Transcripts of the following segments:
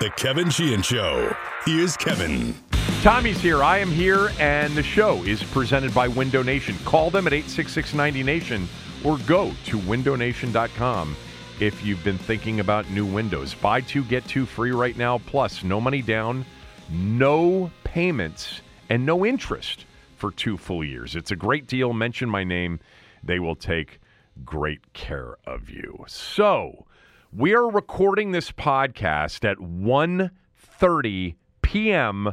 The Kevin Sheehan Show. Here's Kevin. Tommy's here. I am here, and the show is presented by Window Nation. Call them at 866 90Nation or go to windownation.com if you've been thinking about new windows. Buy two, get two free right now, plus no money down, no payments, and no interest for two full years. It's a great deal. Mention my name, they will take great care of you. So, we are recording this podcast at 1:30 p.m.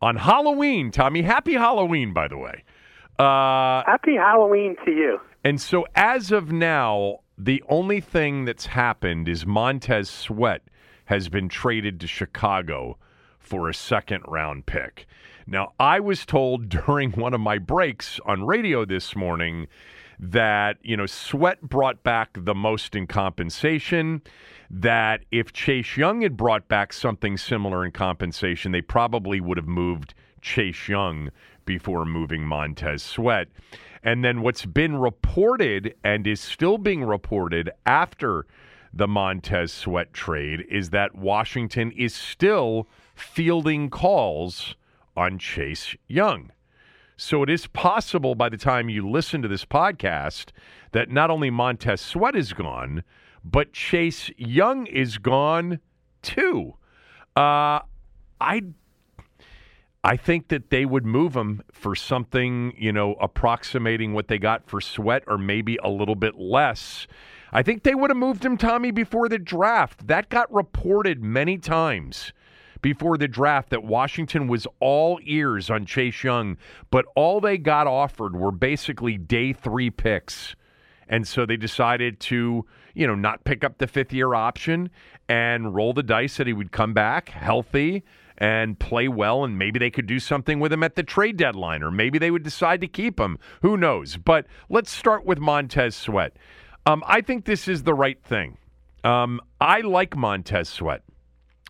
on Halloween. Tommy, happy Halloween, by the way. Uh, Happy Halloween to you. and so, as of now, the only thing that's happened is Montez Sweat has been traded to Chicago for a second round pick. Now, I was told during one of my breaks on radio this morning that, you know, Sweat brought back the most in compensation. That if Chase Young had brought back something similar in compensation, they probably would have moved Chase Young before moving Montez Sweat. And then what's been reported and is still being reported after the Montez Sweat trade is that Washington is still fielding calls on Chase Young. So it is possible by the time you listen to this podcast that not only Montez Sweat is gone, but Chase Young is gone too. Uh, I I think that they would move him for something, you know, approximating what they got for Sweat or maybe a little bit less. I think they would have moved him, Tommy, before the draft. That got reported many times before the draft that Washington was all ears on Chase Young, but all they got offered were basically day three picks. And so they decided to, you know, not pick up the fifth year option and roll the dice that he would come back healthy and play well, and maybe they could do something with him at the trade deadline, or maybe they would decide to keep him. Who knows? But let's start with Montez Sweat. Um, I think this is the right thing. Um, I like Montez Sweat.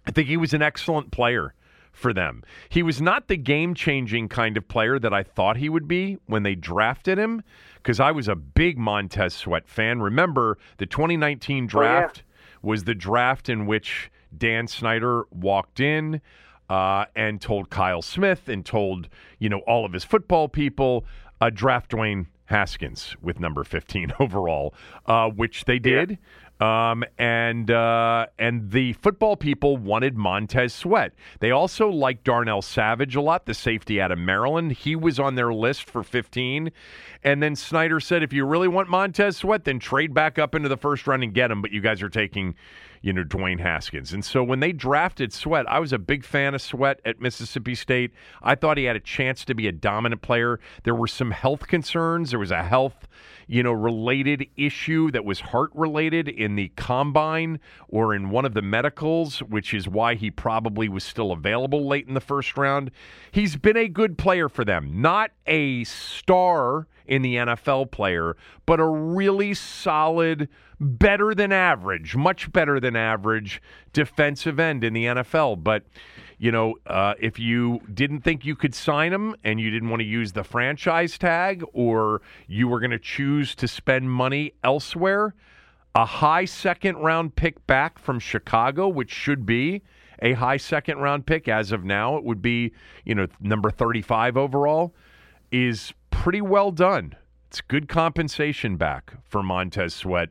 I think he was an excellent player for them. He was not the game changing kind of player that I thought he would be when they drafted him, because I was a big Montez Sweat fan. Remember, the 2019 draft was the draft in which Dan Snyder walked in. Uh, and told Kyle Smith and told you know all of his football people uh, draft Dwayne Haskins with number 15 overall, uh, which they did. Um, and uh, and the football people wanted Montez Sweat. They also liked Darnell Savage a lot, the safety out of Maryland. He was on their list for 15. And then Snyder said, if you really want Montez Sweat, then trade back up into the first round and get him. But you guys are taking, you know, Dwayne Haskins. And so when they drafted Sweat, I was a big fan of Sweat at Mississippi State. I thought he had a chance to be a dominant player. There were some health concerns. There was a health you know, related issue that was heart related in the combine or in one of the medicals, which is why he probably was still available late in the first round. He's been a good player for them, not a star in the NFL player, but a really solid, better than average, much better than average defensive end in the NFL. But you know, uh, if you didn't think you could sign him and you didn't want to use the franchise tag or you were going to choose to spend money elsewhere, a high second round pick back from Chicago, which should be a high second round pick as of now, it would be, you know, number 35 overall, is pretty well done. It's good compensation back for Montez Sweat.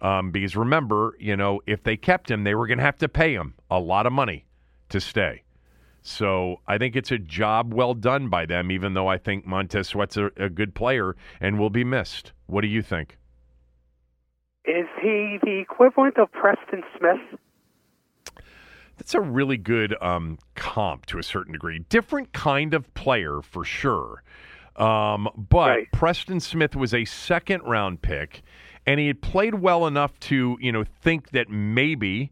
Um, because remember, you know, if they kept him, they were going to have to pay him a lot of money to stay. So I think it's a job well done by them, even though I think Montez Sweat's a, a good player and will be missed. What do you think? Is he the equivalent of Preston Smith? That's a really good um, comp to a certain degree. Different kind of player for sure. Um, but Right. Preston Smith was a second round pick, and he had played well enough to, you know, think that maybe,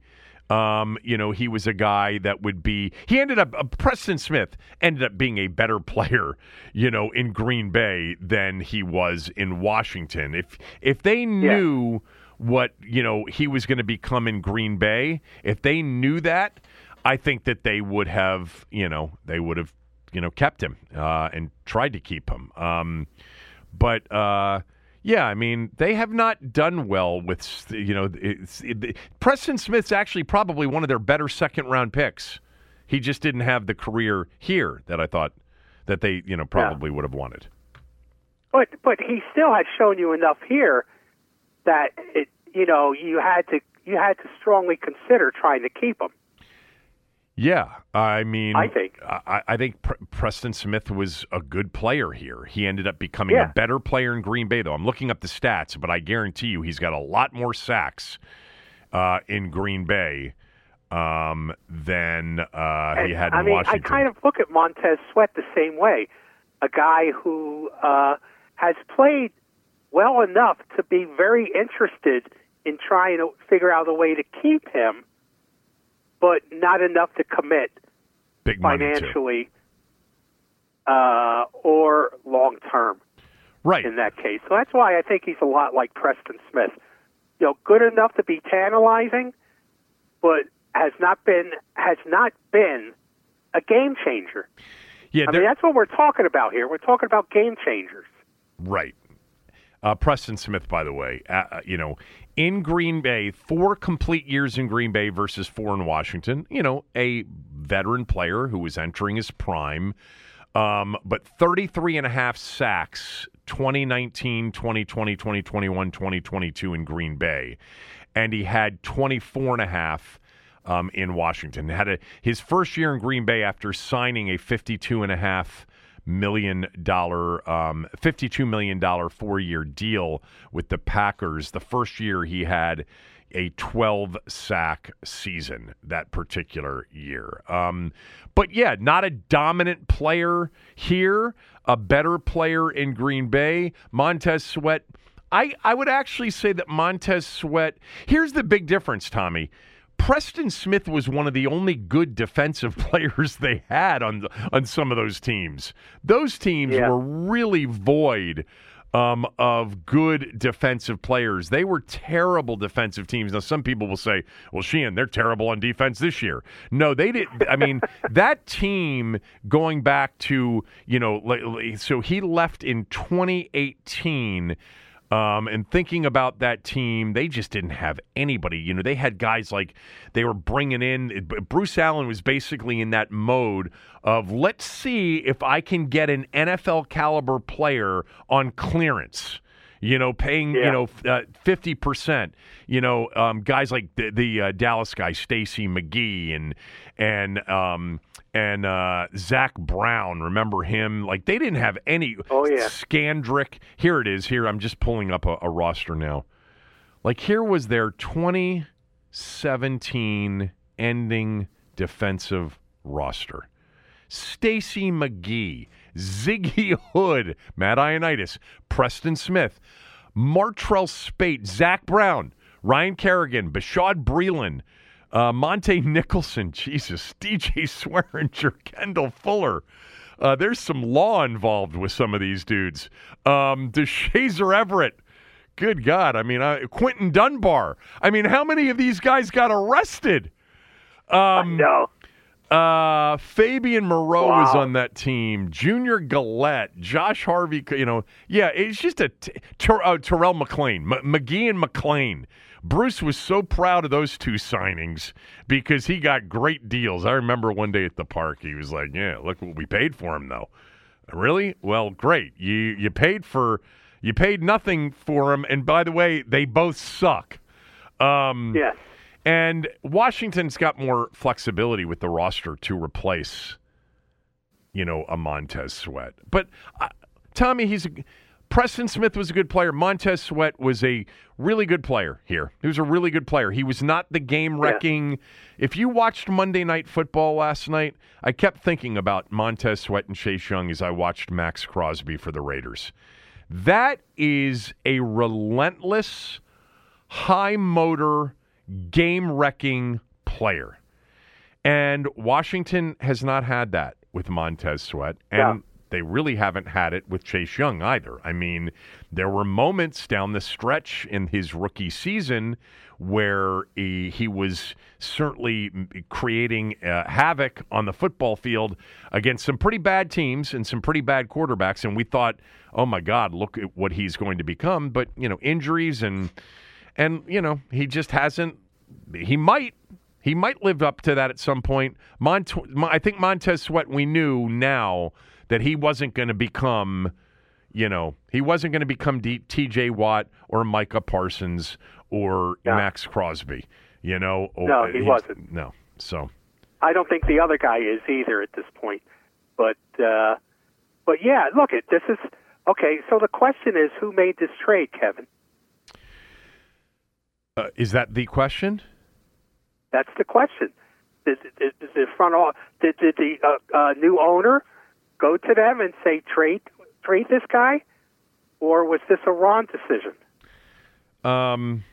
um, you know, he was a guy that would be. He ended up. Uh, Preston Smith ended up being a better player, you know, in Green Bay than he was in Washington. If if they knew what you know he was going to become in Green Bay, if they knew that, I think that they would have, you know, they would have, you know, kept him uh, and tried to keep him. Um, but uh, yeah, I mean, they have not done well with, you know, it's, it, Preston Smith's actually probably one of their better second round picks. He just didn't have the career here that I thought that they, you know, probably would have wanted. But but he still had shown you enough here that it you know you had to you had to strongly consider trying to keep him. Yeah, I mean, I think. I, I think Pre- Preston Smith was a good player here. He ended up becoming Yeah. a better player in Green Bay, though. I'm looking up the stats, but I guarantee you, he's got a lot more sacks uh, in Green Bay um, than uh, he had I mean, Washington. I kind of look at Montez Sweat the same way, a guy who uh, has played well enough to be very interested in trying to figure out a way to keep him, but not enough to commit Big financially uh, or long term. right? in that case. So that's why I think he's a lot like Preston Smith. You know, good enough to be tantalizing, but has not been has not been a game changer. yeah, I mean, that's what we're talking about here. We're talking about game changers. Right. Uh, Preston Smith, by the way, uh, uh, you know, in Green Bay, four complete years in Green Bay versus four in Washington. You know, a veteran player who was entering his prime, um, but 33 and a half sacks 2019, 2020, 2021, 2022 in Green Bay. And he had 24 and a half um, in Washington. Had a, his first year in Green Bay after signing a 52 and a half million dollar, um, 52 million dollar four year deal with the Packers. The first year he had a 12 sack season that particular year. Um, but yeah, not a dominant player here, a better player in Green Bay. Montez Sweat. I, I would actually say that Montez Sweat. Here's the big difference, Tommy. Preston Smith was one of the only good defensive players they had on on some of those teams. Those teams Yeah. were really void um, of good defensive players. They were terrible defensive teams. Now, some people will say, "Well, Sheehan, they're terrible on defense this year." No, they didn't. I mean, that team going back to you know, so he left in 2018. Um, and thinking about that team, they just didn't have anybody. You know, they had guys like they were bringing in. Bruce Allen was basically in that mode of let's see if I can get an NFL caliber player on clearance. You know, paying you know fifty percent. You know, um, guys like the, the uh, Dallas guy Stacy McGee and and um, and uh, Zach Brown. Remember him? Like they didn't have any. Oh, yeah. Scandrick. Here it is. Here I'm just pulling up a, a roster now. Like here was their 2017 ending defensive roster. Stacy McGee, Ziggy Hood, Matt Ioannidis, Preston Smith, Martrell Spaight, Zach Brown, Ryan Kerrigan, Bashaud Breeland, uh, Montae Nicholson, Jesus, DJ Swearinger, Kendall Fuller. Uh, there's some law involved with some of these dudes. Um, Deshazor Everett. Good God. I mean, uh, Quinton Dunbar. I mean, how many of these guys got arrested? Um, no. uh, Fabian Moreau was on that team. Junior Galette, Josh Harvey. You know, yeah, it's just a t- Ter- uh, Terrell McClain, M- McGee and McClain, Bruce was so proud of those two signings because he got great deals. I remember one day at the park, he was like, "Yeah, look what we paid for him, though." Really? Well, great. You you paid for you paid nothing for him, and by the way, they both suck. Um, Yes. and Washington's got more flexibility with the roster to replace, you know, a Montez Sweat. But uh, Tommy, he's a, Preston Smith was a good player. Montez Sweat was a really good player here. He was a really good player. He was not the game wrecking. If you watched Monday Night Football last night, I kept thinking about Montez Sweat and Chase Young as I watched Maxx Crosby for the Raiders. That is a relentless, high motor, game wrecking player. And Washington has not had that with Montez Sweat. And Yeah. They really haven't had it with Chase Young either. I mean, there were moments down the stretch in his rookie season where he, he was certainly creating uh, havoc on the football field against some pretty bad teams and some pretty bad quarterbacks. And we thought, oh my God, look at what he's going to become. But, you know, injuries and, and, you know, he just hasn't, he might. He might live up to that at some point. Mont- I think Montez Sweat, we knew now that he wasn't going to become, you know, he wasn't going to become D- TJ Watt or Micah Parsons or. Maxx Crosby, you know. Or, No, he wasn't. No. So, I don't think the other guy is either at this point. But uh, but yeah, look, it this is okay. So the question is, who made this trade, Kevin? uh, is that the question? That's the question. Did, did, did the front off, did, did the uh, uh, new owner go to them and say trade trade this guy, or was this a Ron decision? Um,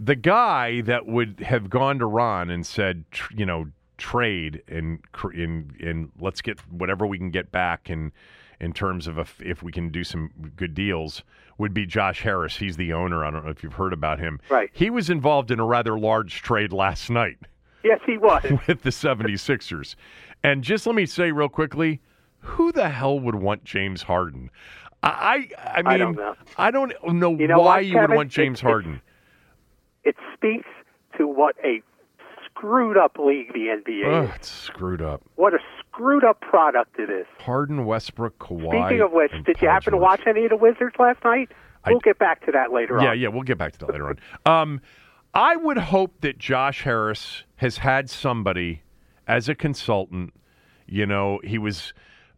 the guy that would have gone to Ron and said, tr- you know, trade and and and let's get whatever we can get back in in terms of if, if we can do some good deals would be Josh Harris. He's the owner. I don't know if you've heard about him. Right. He was involved in a rather large trade last night Yes, he was. with the 76ers. And just let me say real quickly, who the hell would want James Harden? I I, I mean I don't know. I don't know You know why what, you would want James it's- Harden. it speaks to what a screwed up league the NBA Ugh, is. it's screwed up. What a screwed up product it is. Harden, Westbrook, Kawhi. Speaking of which, did you Paul happen to watch any of the Wizards last night? We'll get back to that later Yeah, on. Yeah, yeah, we'll get back to that later on. Um, I would hope that Josh Harris has had somebody as a consultant. You know, he was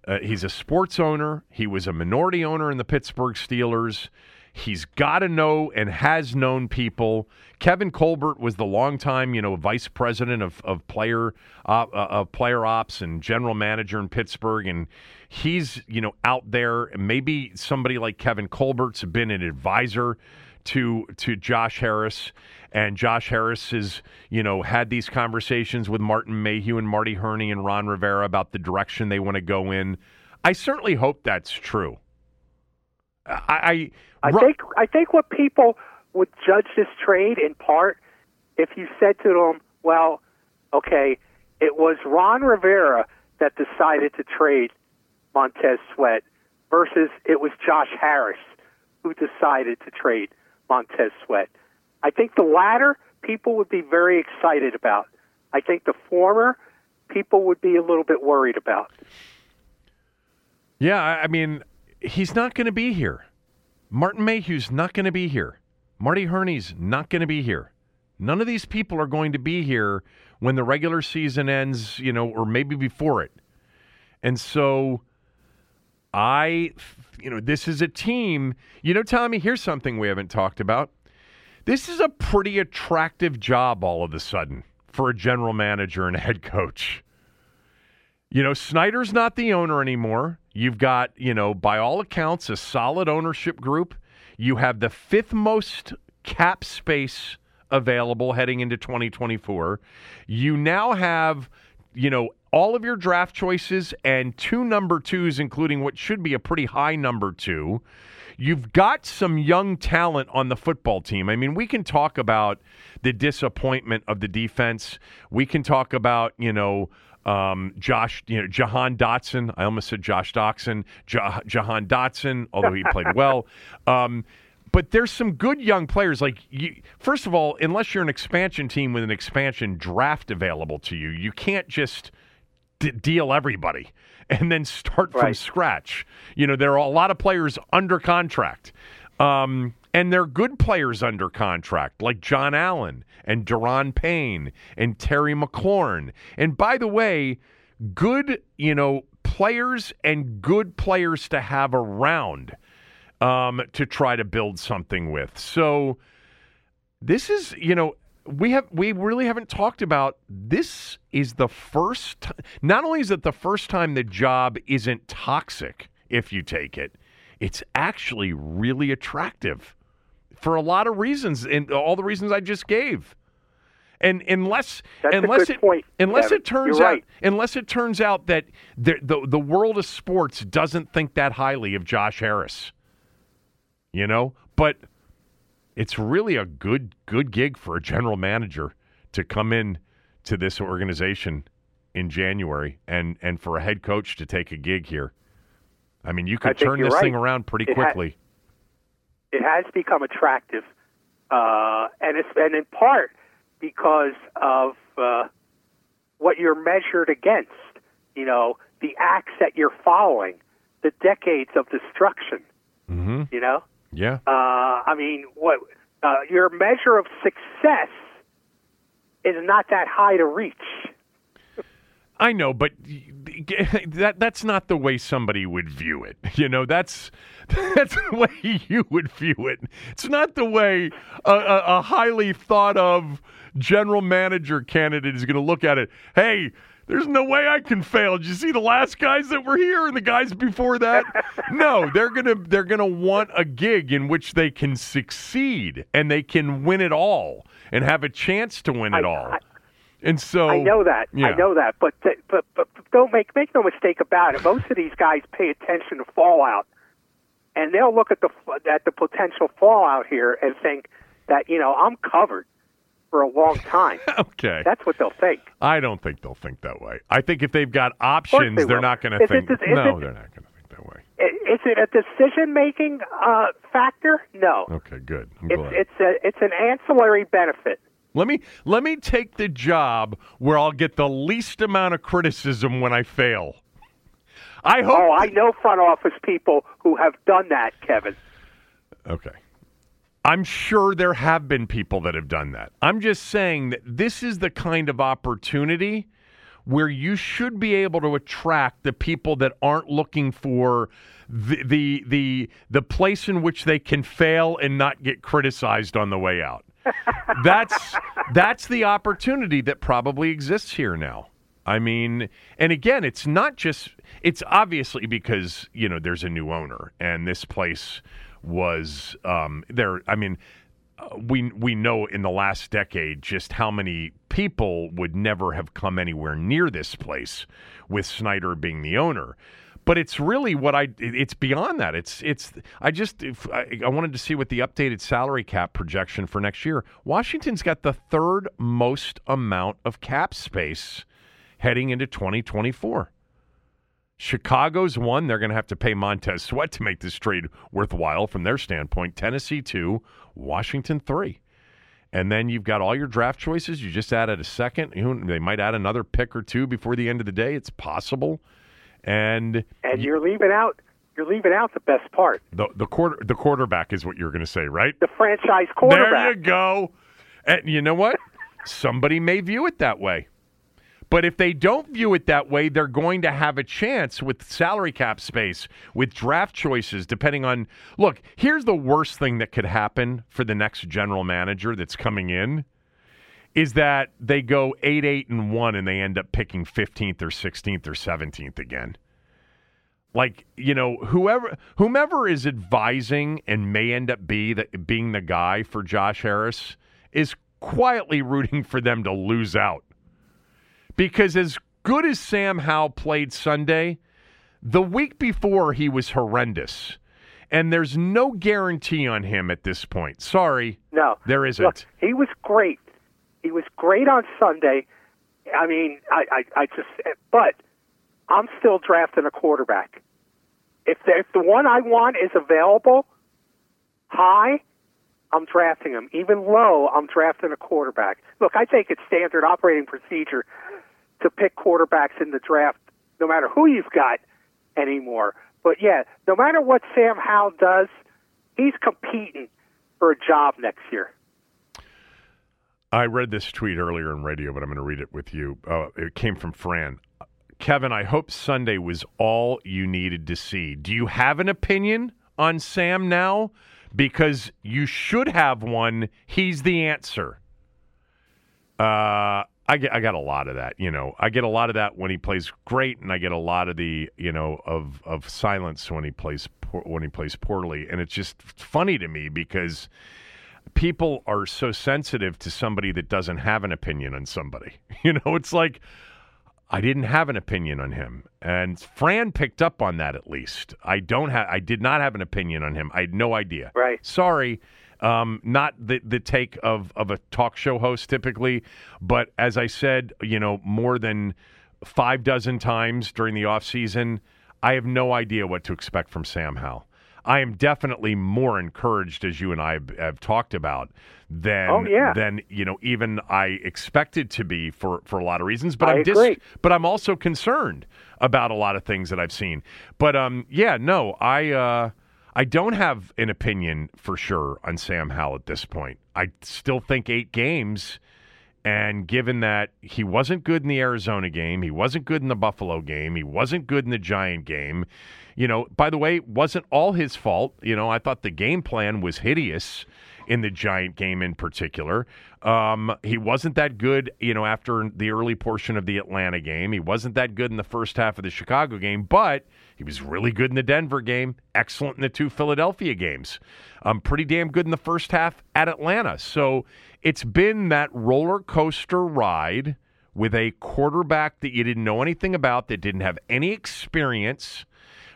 uh, he's a sports owner. He was a minority owner in the Pittsburgh Steelers. He's got to know and has known people. Kevin Colbert was the longtime, you know, vice president of of player uh, uh, of player ops and general manager in Pittsburgh, and he's you know out there. Maybe somebody like Kevin Colbert's been an advisor to to Josh Harris, and Josh Harris has you know had these conversations with Martin Mayhew and Marty Hurney and Ron Rivera about the direction they want to go in. I certainly hope that's true. I, I, I think I think what people would judge this trade in part if you said to them, "Well, okay, it was Ron Rivera that decided to trade Montez Sweat versus it was Josh Harris who decided to trade Montez Sweat." I think the latter people would be very excited about. I think the former people would be a little bit worried about. Yeah, I mean, he's not going to be here. Martin Mayhew's not going to be here. Marty Hurney's not going to be here. None of these people are going to be here when the regular season ends, you know, or maybe before it. And so I, you know, this is a team. You know, Tommy, here's something we haven't talked about. This is a pretty attractive job all of a sudden for a general manager and a head coach. You know, Snyder's not the owner anymore. You've got, you know, by all accounts, a solid ownership group. You have the fifth most cap space available heading into 2024. You now have, you know, all of your draft choices and two number twos, including what should be a pretty high number two. You've got some young talent on the football team. I mean, we can talk about the disappointment of the defense. We can talk about, you know, um, Josh, you know, Jahan Dotson. I almost said Josh Dotson. Ja- Jahan Dotson, although he played well. Um, but there's some good young players. Like, you, first of all, unless you're an expansion team with an expansion draft available to you, you can't just d- deal everybody and then start from scratch. You know, there are a lot of players under contract. Um, and they're good players under contract, like John Allen and Daron Payne and Terry McLaurin. And by the way, good, you know, players and good players to have around um, to try to build something with. So this is, you know, we have we really haven't talked about this is the first ti- not only is it the first time the job isn't toxic if you take it it's actually really attractive for a lot of reasons and all the reasons I just gave and unless That's unless it point, unless Kevin. it turns You're out right. unless it turns out that the, the the world of sports doesn't think that highly of Josh Harris you know but it's really a good good gig for a general manager to come in to this organization in January and and for a head coach to take a gig here. I mean, you could turn this thing around pretty It ha- quickly. it has become attractive, uh, and it's and in part because of uh, what you're measured against. You know, the acts that you're following, the decades of destruction. hmm You know, Yeah. uh, I mean, what uh, your measure of success is not that high to reach. I know, but that that's not the way somebody would view it. You know, that's that's the way you would view it. It's not the way a, a, a highly thought of general manager candidate is going to look at it. Hey, there's no way I can fail. Did you see the last guys that were here and the guys before that? no, they're gonna they're gonna want a gig in which they can succeed and they can win it all and have a chance to win it I- all. I- and so I know that. Yeah. I know that. But, uh, th- but but don't make make no mistake about it. Most of these guys pay attention to fallout, and they'll look at the at the potential fallout here and think that you know I'm covered for a long time. Okay. That's what they'll think. I don't think they'll think that way. I think if they've got options, they they're not going to it think. is no, it- they're not going to think that way. Is it a decision making uh, factor? No. Okay, good. I'm It's glad. it's a it's an ancillary benefit. let me let me take the job where I'll get the least amount of criticism when I fail. I hope. Oh, I know front office people who have done that, Kevin. Okay. I'm sure there have been people that have done that. I'm just saying that this is the kind of opportunity where you should be able to attract the people that aren't looking for the the the, the place in which they can fail and not get criticized on the way out. that's that's the opportunity that probably exists here now. I mean, and again, it's not just it's obviously because, you know, there's a new owner and this place was um there I mean, uh, we we know in the last decade just how many people would never have come anywhere near this place with Snyder being the owner. But it's really what I it's beyond that. It's it's I just I, I wanted to see what the updated salary cap projection for next year. Washington's got the third most amount of cap space heading into 2024. Chicago's one. They're going to have to pay Montez Sweat to make this trade worthwhile from their standpoint. Tennessee two, Washington three. And then you've got all your draft choices. You just added a second. They might add another pick or two before the end of the day. It's possible. And And you're leaving out you're leaving out the best part. the the quarter the quarterback is what you're going to say, right? The franchise quarterback. There you go. And you know what? Somebody may view it that way. But if they don't view it that way, they're going to have a chance with salary cap space, with draft choices, depending on. Look, here's the worst thing that could happen for the next general manager that's coming in is that they go 8 8 and 1 and they end up picking 15th or 16th or 17th again like you know whoever whomever is advising and may end up be the, being the guy for Josh Harris is quietly rooting for them to lose out because as good as Sam Howell played Sunday the week before he was horrendous and there's no guarantee on him at this point sorry No, there isn't Look, he was great. He was great on Sunday. I mean, I, I, I just, but I'm still drafting a quarterback. If the, if the one I want is available, high, I'm drafting him. Even low, I'm drafting a quarterback. Look, I think it's standard operating procedure to pick quarterbacks in the draft, no matter who you've got anymore. But yeah, no matter what Sam Howell does, he's competing for a job next year. I read this tweet earlier in radio, but I'm going to read it with you. Uh, it came from Fran. Kevin, I hope Sunday was all you needed to see. Do you have an opinion on Sam now? Because you should have one. He's the answer. Uh, I get I got a lot of that. You know, I get a lot of that when he plays great, and I get a lot of the you know of of silence when he plays poor, when he plays poorly, and it's just funny to me because people are so sensitive to somebody that doesn't have an opinion on somebody. You know, it's like I didn't have an opinion on him, and Fran picked up on that at least. I don't have I did not have an opinion on him. I had no idea. Right. Sorry. Um, not the the take of of a talk show host typically, but as I said, you know, more than five dozen times during the off season, I have no idea what to expect from Sam Howell. I am definitely more encouraged, as you and I have, have talked about, than Oh, yeah. than you know even I expected to be for for a lot of reasons. But I I'm agree. but I'm also concerned about a lot of things that I've seen. But um, yeah, no, I uh, I don't have an opinion for sure on Sam Howell at this point. I still think eight games. And given that he wasn't good in the Arizona game, he wasn't good in the Buffalo game, he wasn't good in the Giant game, you know, by the way, wasn't all his fault. You know, I thought the game plan was hideous in the Giant game in particular. Um, he wasn't that good, you know, after the early portion of the Atlanta game. He wasn't that good in the first half of the Chicago game, but he was really good in the Denver game, excellent in the two Philadelphia games. Um, pretty damn good in the first half at Atlanta. So it's been that roller coaster ride with a quarterback that you didn't know anything about, that didn't have any experience,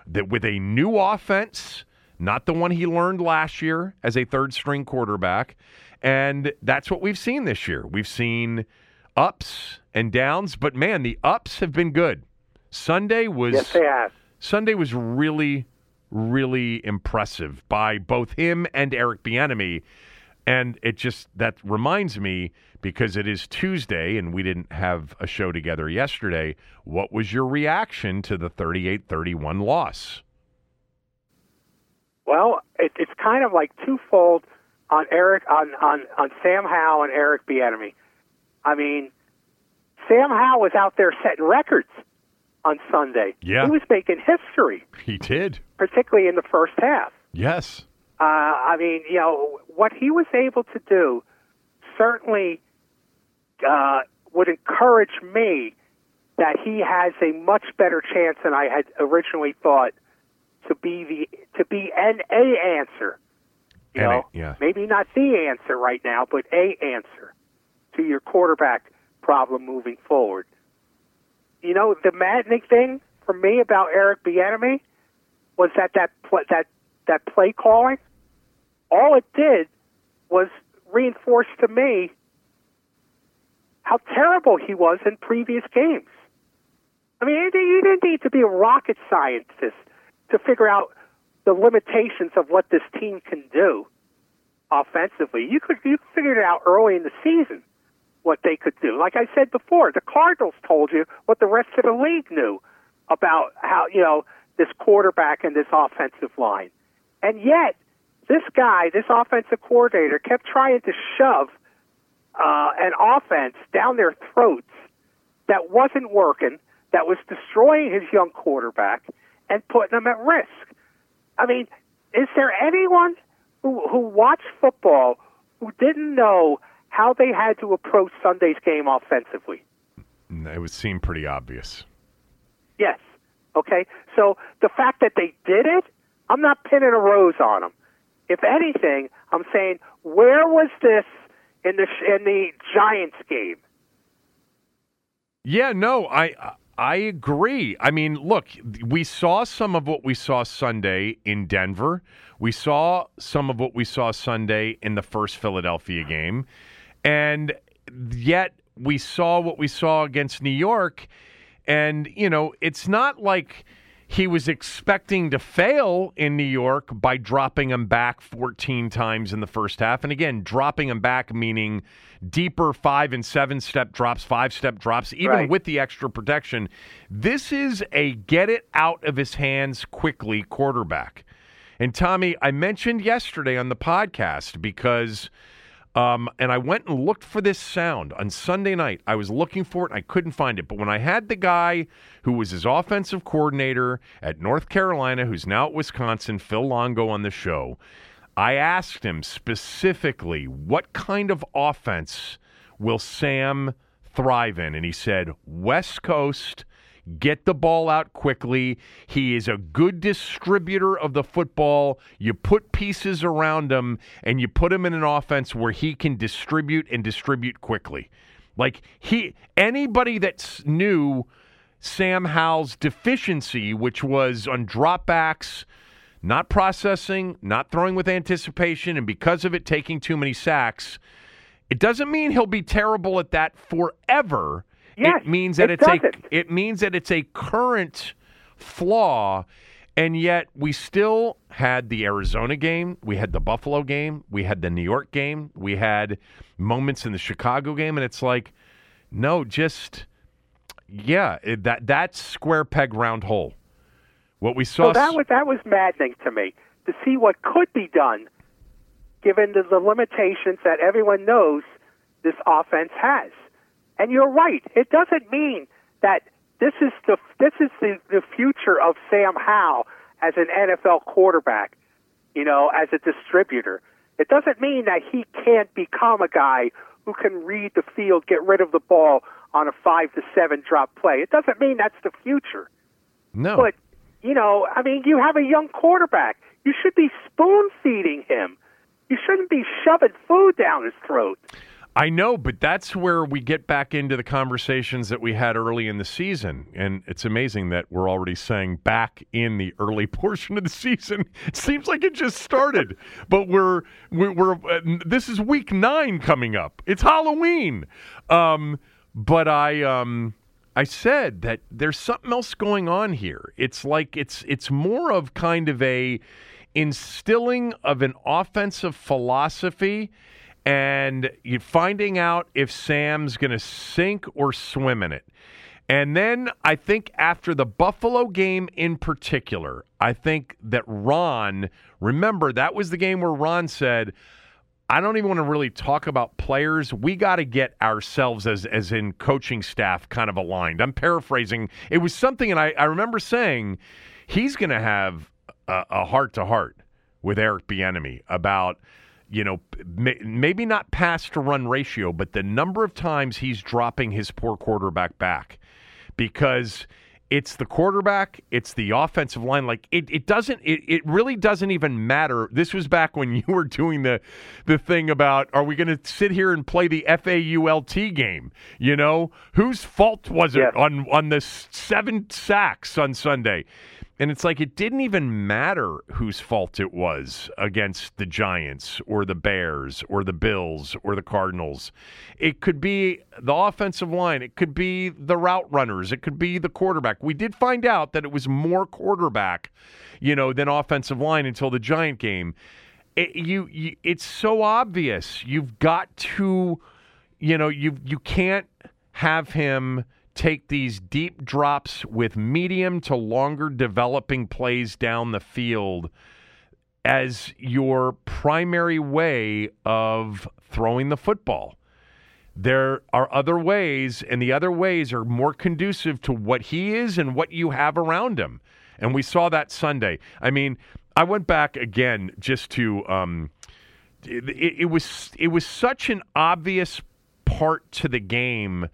that with a new offense, not the one he learned last year as a third string quarterback. And that's what we've seen this year. We've seen ups and downs, but man, the ups have been good. Sunday was Yes, they have. Sunday was really, really impressive by both him and Eric Bieniemy. And it just that reminds me because it is Tuesday and we didn't have a show together yesterday. What was your reaction to the 38-31 loss? Well, it, it's kind of like twofold on Eric on on on Sam Howe and Eric Bieniemy. I mean, Sam Howe was out there setting records on Sunday. Yeah. he was making history, He did. particularly in the first half. Yes. Uh, I mean, you know, what he was able to do certainly uh, would encourage me that he has a much better chance than I had originally thought to be the to be an a answer. You And know, yeah. maybe not the answer right now, but a answer to your quarterback problem moving forward. You know, the maddening thing for me about Eric Bieniemy was that that that that play calling. All it did was reinforce to me how terrible he was in previous games. I mean, you didn't need to be a rocket scientist to figure out the limitations of what this team can do offensively. You could you figured it out early in the season what they could do. Like I said before, the Cardinals told you what the rest of the league knew about how you know this quarterback and this offensive line, and yet this guy, this offensive coordinator, kept trying to shove uh, an offense down their throats that wasn't working, that was destroying his young quarterback and putting them at risk. I mean, is there anyone who, who watched football who didn't know how they had to approach Sunday's game offensively? Mm, it would seem pretty obvious. Yes. Okay. So the fact that they did it, I'm not pinning a rose on them. If anything, I'm saying where was this in the in the Giants game? Yeah, no, I I agree. I mean, look, we saw some of what we saw Sunday in Denver. We saw some of what we saw Sunday in the first Philadelphia game. And yet we saw what we saw against New York and you know, it's not like he was expecting to fail in New York by dropping him back 14 times in the first half. And again, dropping him back meaning deeper five and seven step drops, five step drops, even Right. with the extra protection. This is a get it out of his hands quickly quarterback. And Tommy, I mentioned yesterday on the podcast because, um, and I went and looked for this sound on Sunday night. I was looking for it and I couldn't find it. But when I had the guy who was his offensive coordinator at North Carolina, who's now at Wisconsin, Phil Longo, on the show, I asked him specifically what kind of offense will Sam thrive in? And he said, West Coast get the ball out quickly. He is a good distributor of the football. You put pieces around him and you put him in an offense where he can distribute and distribute quickly. Like he anybody that knew Sam Howell's deficiency, which was on dropbacks, not processing, not throwing with anticipation, and because of it taking too many sacks, it doesn't mean he'll be terrible at that forever. Yes, it means that it it's a doesn't. it means that it's a current flaw and yet we still had the Arizona game, we had the Buffalo game, we had the New York game, we had moments in the Chicago game and it's like no, just yeah, it, that that's square peg round hole. What we saw So that was that was maddening to me to see what could be done, given the, the limitations that everyone knows this offense has. And you're right; it doesn't mean that this is the this is the, the future of Sam Howell as an NFL quarterback. You know, as a distributor, it doesn't mean that he can't become a guy who can read the field, get rid of the ball on a five to seven drop play. It doesn't mean that's the future. no. But you know, I mean, you have a young quarterback. You should be spoon feeding him. You shouldn't be shoving food down his throat. I know, but that's where we get back into the conversations that we had early in the season. And it's amazing that we're already saying back in the early portion of the season. It seems like it just started, but we're we're, we're uh, this is week nine coming up. It's Halloween. Um, but I um, I said that there's something else going on here. It's like it's it's more of kind of a instilling of an offensive philosophy and you finding out if Sam's going to sink or swim in it. And then I think after the Buffalo game in particular, I think that Ron, remember that was the game where Ron said, I don't even want to really talk about players. We got to get ourselves as as in coaching staff kind of aligned. I'm paraphrasing. It was something, and I, I remember saying he's going to have a heart to heart with Eric Bieniemy about you know may, maybe not pass to run ratio, but the number of times he's dropping his poor quarterback back because it's the quarterback, it's the offensive line. Like it, it doesn't it, it really doesn't even matter. This was back when you were doing the the thing about are we gonna sit here and play the FAULT game? You know? Whose fault was it Yes. on on the seven sacks on Sunday? And it's like it didn't even matter whose fault it was against the Giants or the Bears or the Bills or the Cardinals. It could be the offensive line, it could be the route runners, it could be the quarterback. We did find out that it was more quarterback, you know, than offensive line until the Giant game. It, you, you it's so obvious. You've got to you know, you you can't have him take these deep drops with medium to longer developing plays down the field as your primary way of throwing the football. There are other ways, and the other ways are more conducive to what he is and what you have around him. And we saw that Sunday. I mean, I went back again just to um, it, it was it was such an obvious part to the game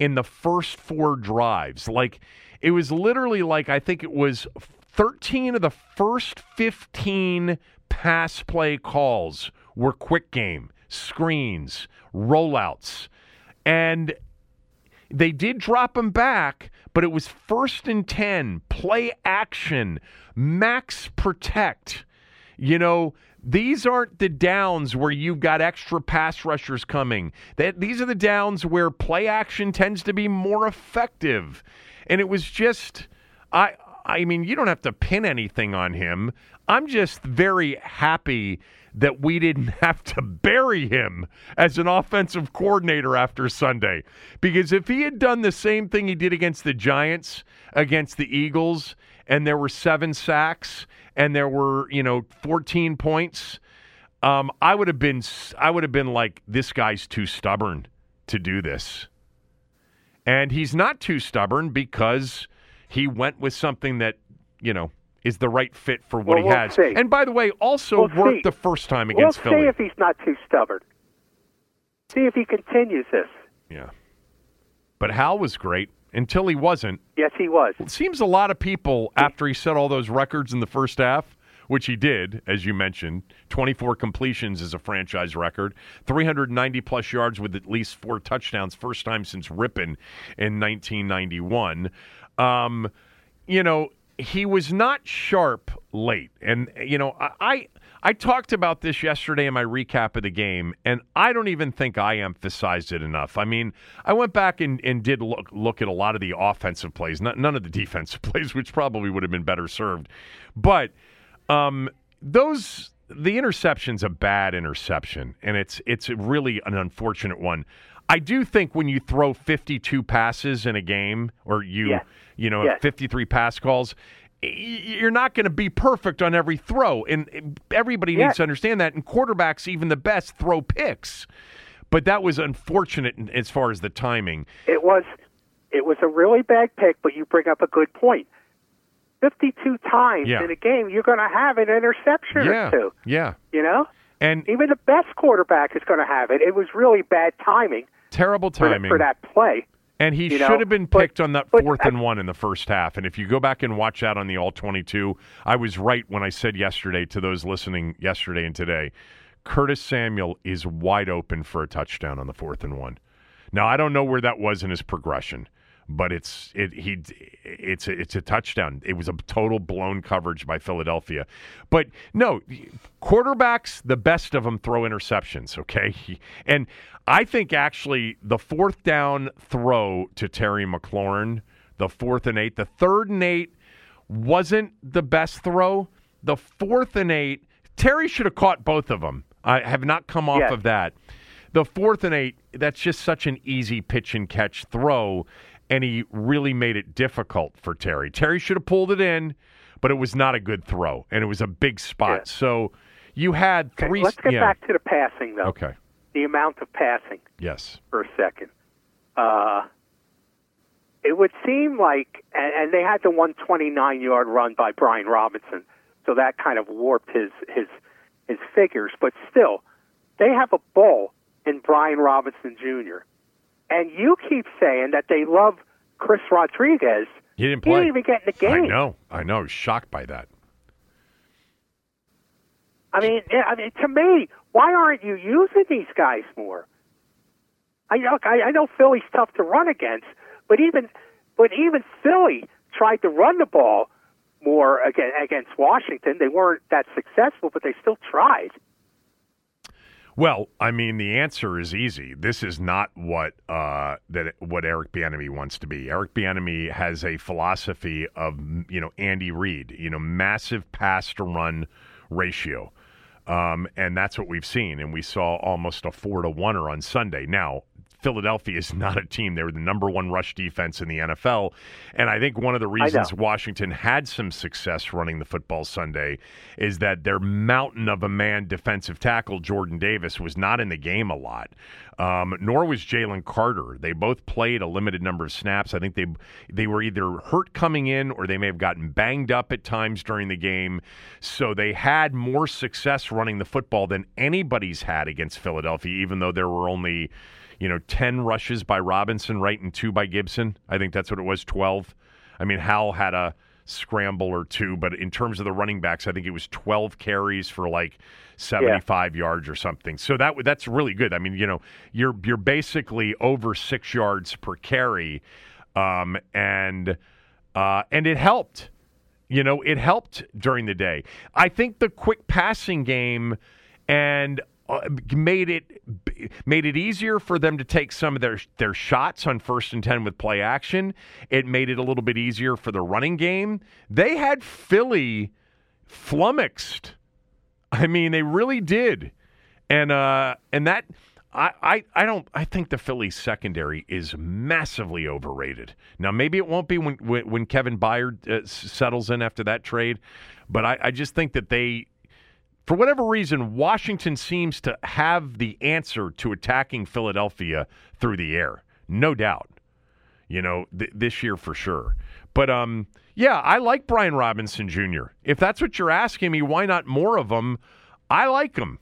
in the first four drives. Like it was literally like I think it was 13 of the first 15 pass play calls were quick game, screens, rollouts. And they did drop him back, but it was first and 10, play action, max protect. You know, these aren't the downs where you've got extra pass rushers coming. That these are the downs where play action tends to be more effective. And it was just I I mean, you don't have to pin anything on him. I'm just very happy that we didn't have to bury him as an offensive coordinator after Sunday. Because if he had done the same thing he did against the Giants, against the Eagles, and there were seven sacks and there were, you know, 14 points, um, I would have been I would have been like, this guy's too stubborn to do this. And he's not too stubborn because he went with something that, you know, is the right fit for what Well, he we'll has. see. And by the way, also We'll worked see. the first time against We'll against see if he's not too stubborn. See if he continues this. yeah. But Hal was great until he wasn't. Yes, he was. It seems a lot of people, after he set all those records in the first half, which he did, as you mentioned, 24 completions is a franchise record, 390 plus yards with at least four touchdowns, first time since Rypien in 1991. Um, you know, he was not sharp late, and you know, I. I talked about this yesterday in my recap of the game, and I don't even think I emphasized it enough. I mean, I went back and, and did look look at a lot of the offensive plays, not, none of the defensive plays, which probably would have been better served. But um, those the interception's a bad interception, and it's it's really an unfortunate one. I do think when you throw 52 passes in a game, or you Yes. you know Yes. 53 pass calls, you're not going to be perfect on every throw, and eh, everybody needs Yes. to understand that. And quarterbacks, even the best, throw picks. But that was unfortunate as far as the timing. It was it was a really bad pick, but you bring up a good point. Fifty-two times Yeah. in a game, you're going to have an interception Yeah, or two. yeah, You know, and even the best quarterback is going to have it. It was really bad timing terrible for, timing for that play. And he you know, should have been but- picked on that fourth I- and one in the first half. And if you go back and watch that on the All 22, I was right when I said yesterday to those listening yesterday and today Curtis Samuel is wide open for a touchdown on the fourth and one. Now, I don't know where that was in his progression. But it's it he it's a, it's a touchdown. It was a total blown coverage by Philadelphia. But no, quarterbacks, the best of them throw interceptions. Okay, and I think actually the fourth down throw to Terry McLaurin, the fourth and eight, the third and eight wasn't the best throw. The fourth and eight, Terry should have caught both of them. I have not come off Yes. of that. The fourth and eight, that's just such an easy pitch and catch throw, and he really made it difficult for Terry. Terry should have pulled it in, but it was not a good throw, and it was a big spot. Yeah. So you had Okay, three. let's get yeah. back to the passing, though. Okay. The amount of passing Yes. for a second. Uh, it would seem like, and, and they had the 129 yard run by Brian Robinson, so that kind of warped his his his figures. But still, they have a bull in Brian Robinson Jr. And you keep saying that they love Chris Rodriguez. He didn't play. He didn't even get in the I game. know. I know. I was shocked by that. I mean, I mean, to me, why aren't you using these guys more? I know, I, I know Philly's tough to run against, but even, but even Philly tried to run the ball more against Washington. They weren't that successful, but they still tried. Well, I mean, the answer is easy. This is not what uh, that what Eric Bieniemy wants to be. Eric Bieniemy has a philosophy of you know Andy Reid, you know, massive pass to run ratio, um, and that's what we've seen. And we saw almost a four to oneer on Sunday. Now. Philadelphia is not a team. They were the number one rush defense in the NFL. And I think one of the reasons Washington had some success running the football Sunday is that their mountain of a man defensive tackle, Jordan Davis, was not in the game a lot. Um, nor was Jalen Carter. They both played a limited number of snaps. I think they they were either hurt coming in or they may have gotten banged up at times during the game. So they had more success running the football than anybody's had against Philadelphia, even though there were only you know, 10 rushes by Robinson, right, and two by Gibson. I think that's what it was, 12. I mean, Hal had a scramble or two, but in terms of the running backs, I think it was 12 carries for like 75 yards or something. So that that's really good. I mean, you know, you're you're basically over 6 yards per carry um, and uh, and it helped. You know, it helped during the day. I think the quick passing game and made it made it easier for them to take some of their their shots on first and 10 with play action. It made it a little bit easier for the running game. They had Philly flummoxed. I mean, they really did. And uh and that I, I, I don't I think the Phillies secondary is massively overrated. Now maybe it won't be when when, when Kevin Byard uh, settles in after that trade, but I, I just think that they for whatever reason, Washington seems to have the answer to attacking Philadelphia through the air. No doubt. You know, th- this year for sure. But um yeah, I like Brian Robinson Jr. If that's what you're asking me, why not more of them? I like them.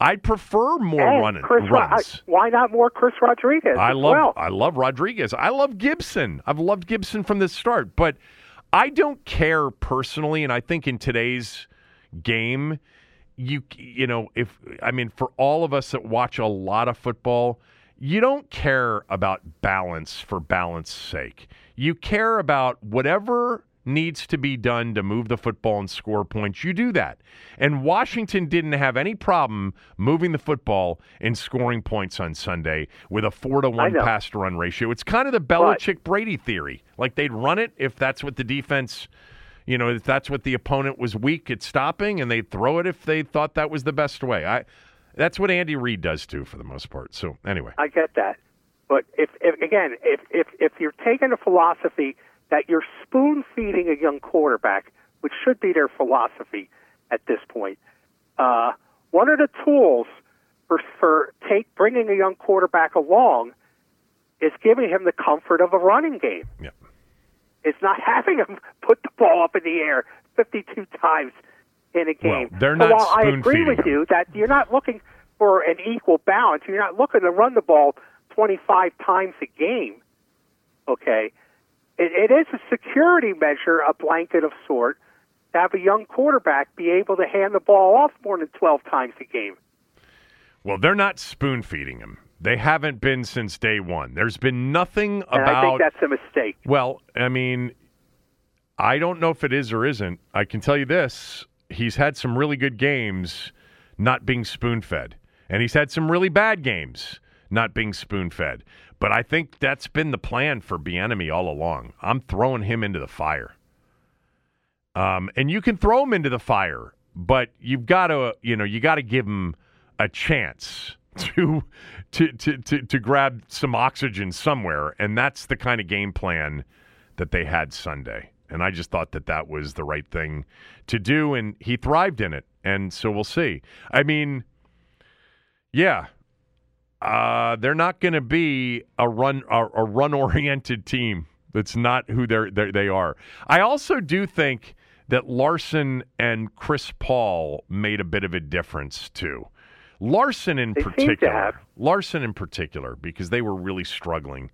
I'd prefer more and running Chris, runs. why not more Chris Rodriguez? I love well? I love Rodriguez. I love Gibson. I've loved Gibson from the start, but I don't care personally, and I think in today's game, you you know, if I mean for all of us that watch a lot of football, you don't care about balance for balance sake. You care about whatever needs to be done to move the football and score points, you do that. And Washington didn't have any problem moving the football and scoring points on Sunday with a four to one pass to run ratio. It's kind of the Belichick Brady theory. Like they'd run it if that's what the defense, you know, if that's what the opponent was weak at stopping, and they'd throw it if they thought that was the best way. I. That's what Andy Reid does too, for the most part. So anyway, I get that, but if, if again, if if if you're taking a philosophy that you're spoon feeding a young quarterback, which should be their philosophy at this point. Uh, one of the tools for, for take bringing a young quarterback along is giving him the comfort of a running game. Yeah. It's not having him put the ball up in the air 52 times in a game. Well, they're not so while I agree with you that you're not looking for an equal balance, you're not looking to run the ball 25 times a game. Okay, it, it is a security measure, a blanket of sort, to have a young quarterback be able to hand the ball off more than 12 times a game. Well, they're not spoon feeding him. They haven't been since day one. There's been nothing And about. I think that's a mistake. Well, I mean, I don't know if it is or isn't. I can tell you this: he's had some really good games, not being spoon fed, and he's had some really bad games, not being spoon fed. But I think that's been the plan for Bieniemy all along. I'm throwing him into the fire. Um, and you can throw him into the fire, but you've got to, you know, you got to give him a chance to, to, to, to, to grab some oxygen somewhere. And that's the kind of game plan that they had Sunday. And I just thought that that was the right thing to do. And he thrived in it. And so we'll see. I mean, yeah, uh, they're not going to be a run a, a run oriented team. That's not who they're, they're they are. I also do think that Larsen and Chris Paul made a bit of a difference too. Larsen in They particular. Larsen in particular, because they were really struggling,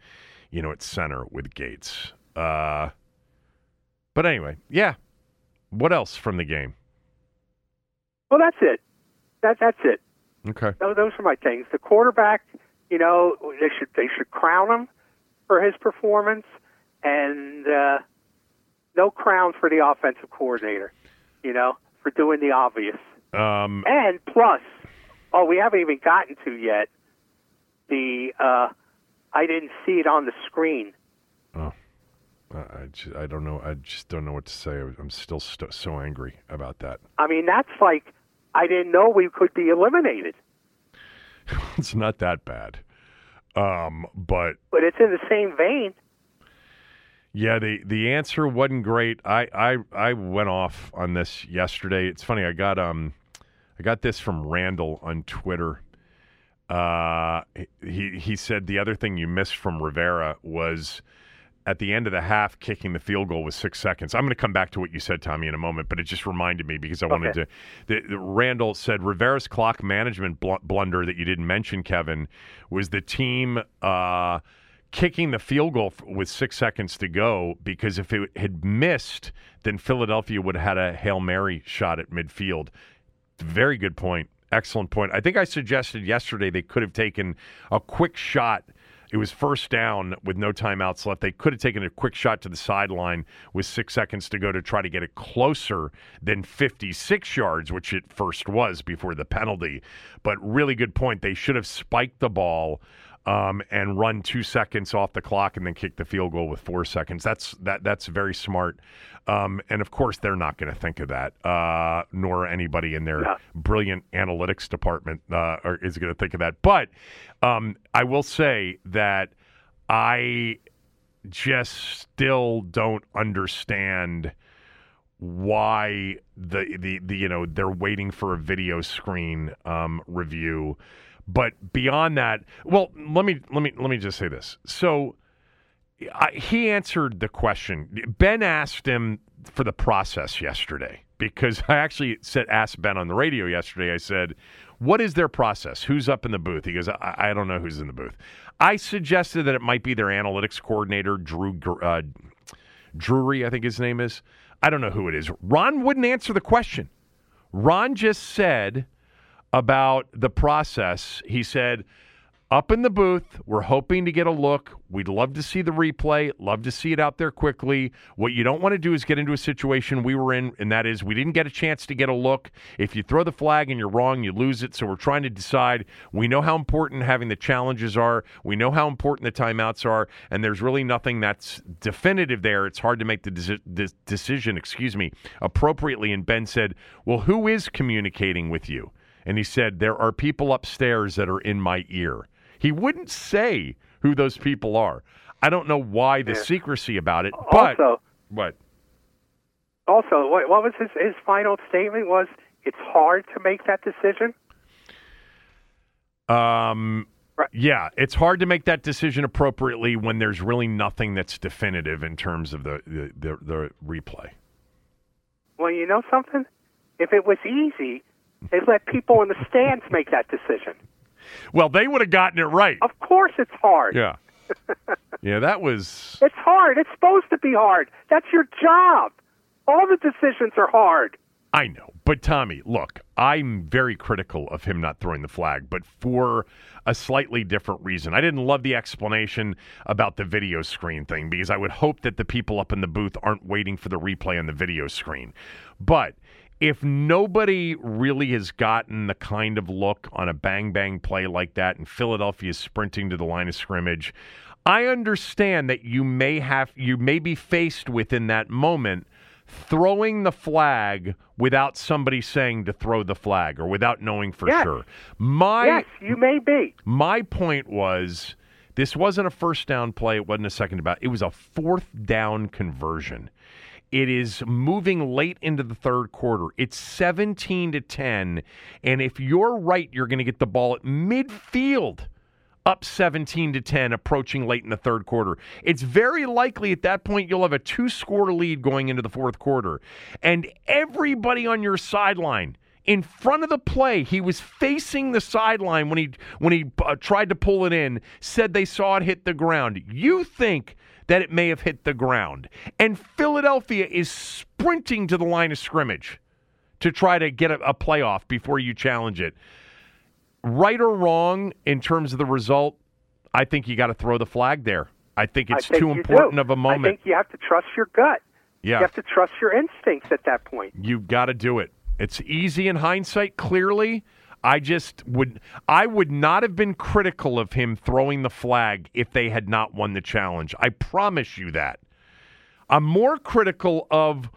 you know, at center with Gates. Uh, but anyway, yeah. What else from the game? Well, that's it. That that's it. Okay. Those, those are my things. The quarterback, you know, they should they should crown him for his performance, and uh, no crown for the offensive coordinator. You know, for doing the obvious. Um, And plus, oh, we haven't even gotten to yet. The uh, I didn't see it on the screen. Oh, I, I, just, I don't know. I just don't know what to say. I'm still st- so angry about that. I mean, that's like I didn't know we could be eliminated, it's not that bad. Um, but but it's in the same vein. yeah, the the answer wasn't great. I, I I went off on this yesterday. It's funny. I got um I got this from Randall on Twitter. Uh, he he said the other thing you missed from Rivera was at the end of the half kicking the field goal with six seconds. I'm going to come back to what you said, Tommy, in a moment, but it just reminded me because I wanted to. The, the, Randall said Rivera's clock management bl- blunder that you didn't mention, Kevin, was the team uh, kicking the field goal f- with six seconds to go because if it had missed, then Philadelphia would have had a Hail Mary shot at midfield. Very good point. Excellent point. I think I suggested yesterday they could have taken a quick shot It was first down with no timeouts left. They could have taken a quick shot to the sideline with six seconds to go to try to get it closer than 56 yards, which it first was before the penalty. But really good point. They should have spiked the ball um, and run two seconds off the clock and then kick the field goal with four seconds. That's that that's very smart. Um, and of course, they're not going to think of that, uh, nor anybody in their Yeah. brilliant analytics department uh, are- is going to think of that. But um, I will say that I just still don't understand why the, the the you know they're waiting for a video screen um, review but beyond that well let me let me let me just say this so I, he answered the question ben asked him for the process yesterday because i actually said asked ben on the radio yesterday i said what is their process who's up in the booth he goes i, I don't know who's in the booth i suggested that it might be their analytics coordinator drew uh, Drury, I think his name is. I don't know who it is. Ron wouldn't answer the question. Ron just said about the process. He said, up in the booth, we're hoping to get a look. We'd love to see the replay, love to see it out there quickly. What you don't want to do is get into a situation we were in, and that is we didn't get a chance to get a look. If you throw the flag and you're wrong, you lose it. So we're trying to decide. We know how important having the challenges are, we know how important the timeouts are, and there's really nothing that's definitive there. It's hard to make the de- decision, excuse me, appropriately. And Ben said, Well, who is communicating with you? And he said, There are people upstairs that are in my ear. He wouldn't say who those people are. I don't know why the secrecy about it, but also, what? also, what, what was his his final statement? Was it's hard to make that decision? Um, yeah, it's hard to make that decision appropriately when there's really nothing that's definitive in terms of the the, the, the replay. Well, you know something? If it was easy, they'd let people in the stands make that decision. Well, they would have gotten it right. Of course, it's hard. Yeah, yeah, that was It's hard. It's supposed to be hard. That's your job. All the decisions are hard. I know. But Tommy, look, I'm very critical of him not throwing the flag, but for a slightly different reason. I didn't love the explanation about the video screen thing because I would hope that the people up in the booth aren't waiting for the replay on the video screen. But if nobody really has gotten the kind of look on a bang bang play like that and Philadelphia is sprinting to the line of scrimmage, I understand that you may have you may be faced with in that moment throwing the flag without somebody saying to throw the flag or without knowing for Yes. sure. My yes, you may be. my point was this wasn't a first down play, it wasn't a second about. It was a fourth down conversion. It is moving late into the third quarter. It's 17 to 10, and if you're right, you're going to get the ball at midfield up 17 to 10 approaching late in the third quarter. It's very likely at that point you'll have a two score lead going into the fourth quarter. And everybody on your sideline in front of the play, he was facing the sideline when he when he uh, tried to pull it in, said they saw it hit the ground. You think that it may have hit the ground. And Philadelphia is sprinting to the line of scrimmage to try to get a, a playoff before you challenge it right or wrong in terms of the result, I think you got to throw the flag there. I think it's I think too important do. of a moment. I think you have to trust your gut. yeah, You have to trust your instincts at that point. You've got to do it. It's easy in hindsight, clearly. I just would I would not have been critical of him throwing the flag if they had not won the challenge. I promise you that. I'm more critical of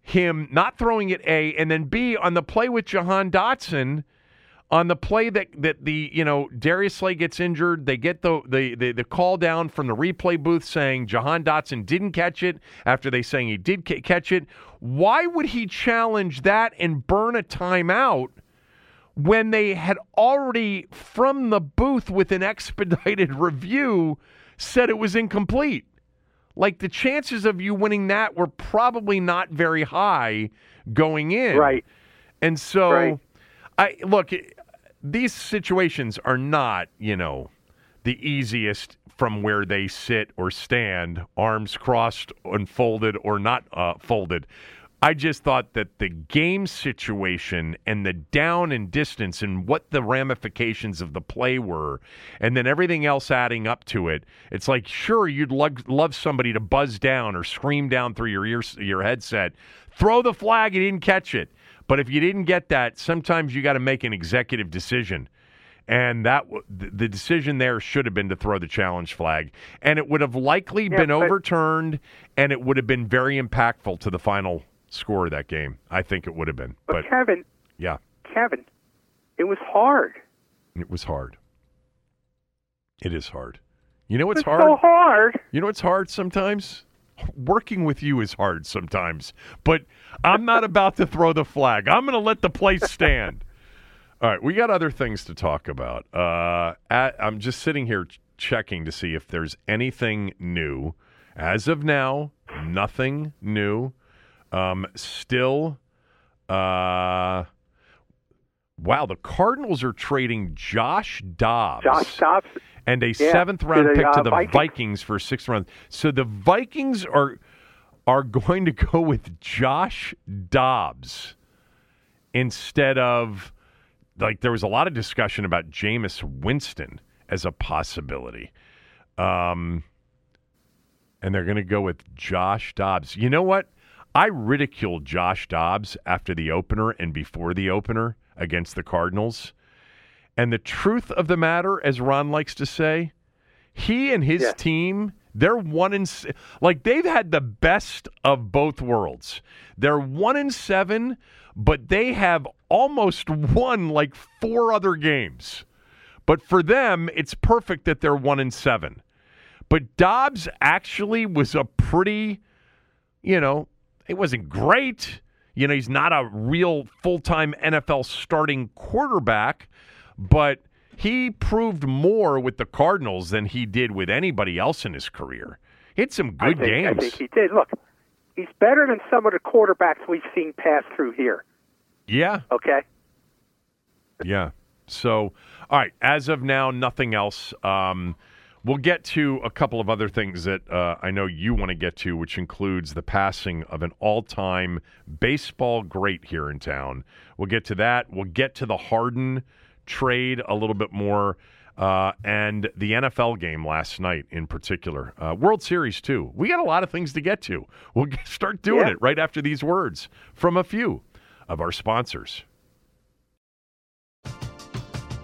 him not throwing it A and then B on the play with Jahan Dotson on the play that, that the you know Darius Slay gets injured, they get the, the the the call down from the replay booth saying Jahan Dotson didn't catch it after they saying he did ca- catch it. Why would he challenge that and burn a timeout when they had already from the booth with an expedited review said it was incomplete? Like the chances of you winning that were probably not very high going in. Right. And so, Right. I look. These situations are not, you know, the easiest from where they sit or stand, arms crossed and folded or not uh, folded. I just thought that the game situation and the down and distance and what the ramifications of the play were, and then everything else adding up to it, it's like sure you'd love, love somebody to buzz down or scream down through your ear, your headset, throw the flag, you didn't catch it. But if you didn't get that, sometimes you got to make an executive decision and that the decision there should have been to throw the challenge flag, and it would have likely yeah, been overturned, and it would have been very impactful to the final score of that game. I think it would have been. But, but Kevin, yeah, Kevin, it was hard. It was hard. It is hard. You know what's it's hard? So hard. You know what's hard sometimes. Working with you is hard sometimes, but I'm not about to throw the flag. I'm going to let the place stand. All right, we got other things to talk about. Uh, at, I'm just sitting here ch- checking to see if there's anything new. As of now, nothing new. Um, still, uh, wow, the Cardinals are trading Josh Dobbs. Josh Dobbs. And a yeah, seventh round to the, pick to uh, the Vikings. Vikings for sixth round. So the Vikings are are going to go with Josh Dobbs instead of like there was a lot of discussion about Jameis Winston as a possibility. Um, and they're going to go with Josh Dobbs. You know what? I ridiculed Josh Dobbs after the opener and before the opener against the Cardinals. And the truth of the matter, as Ron likes to say, he and his yeah. team, they're one in like they've had the best of both worlds. They're one in seven, but they have almost won like four other games. But for them, it's perfect that they're one in seven. But Dobbs actually was a pretty, you know, it wasn't great. You know, he's not a real full time NFL starting quarterback, but he proved more with the Cardinals than he did with anybody else in his career. He had some good think, games. I think he did. Look, he's better than some of the quarterbacks we've seen pass through here. Yeah. Okay. Yeah. So, all right. As of now, nothing else. Um, We'll get to a couple of other things that uh, I know you want to get to, which includes the passing of an all time baseball great here in town. We'll get to that. We'll get to the Harden trade a little bit more. Uh, and the NFL game last night in particular. Uh, World Series, too. We got a lot of things to get to. We'll get, start doing yeah. it right after these words from a few of our sponsors.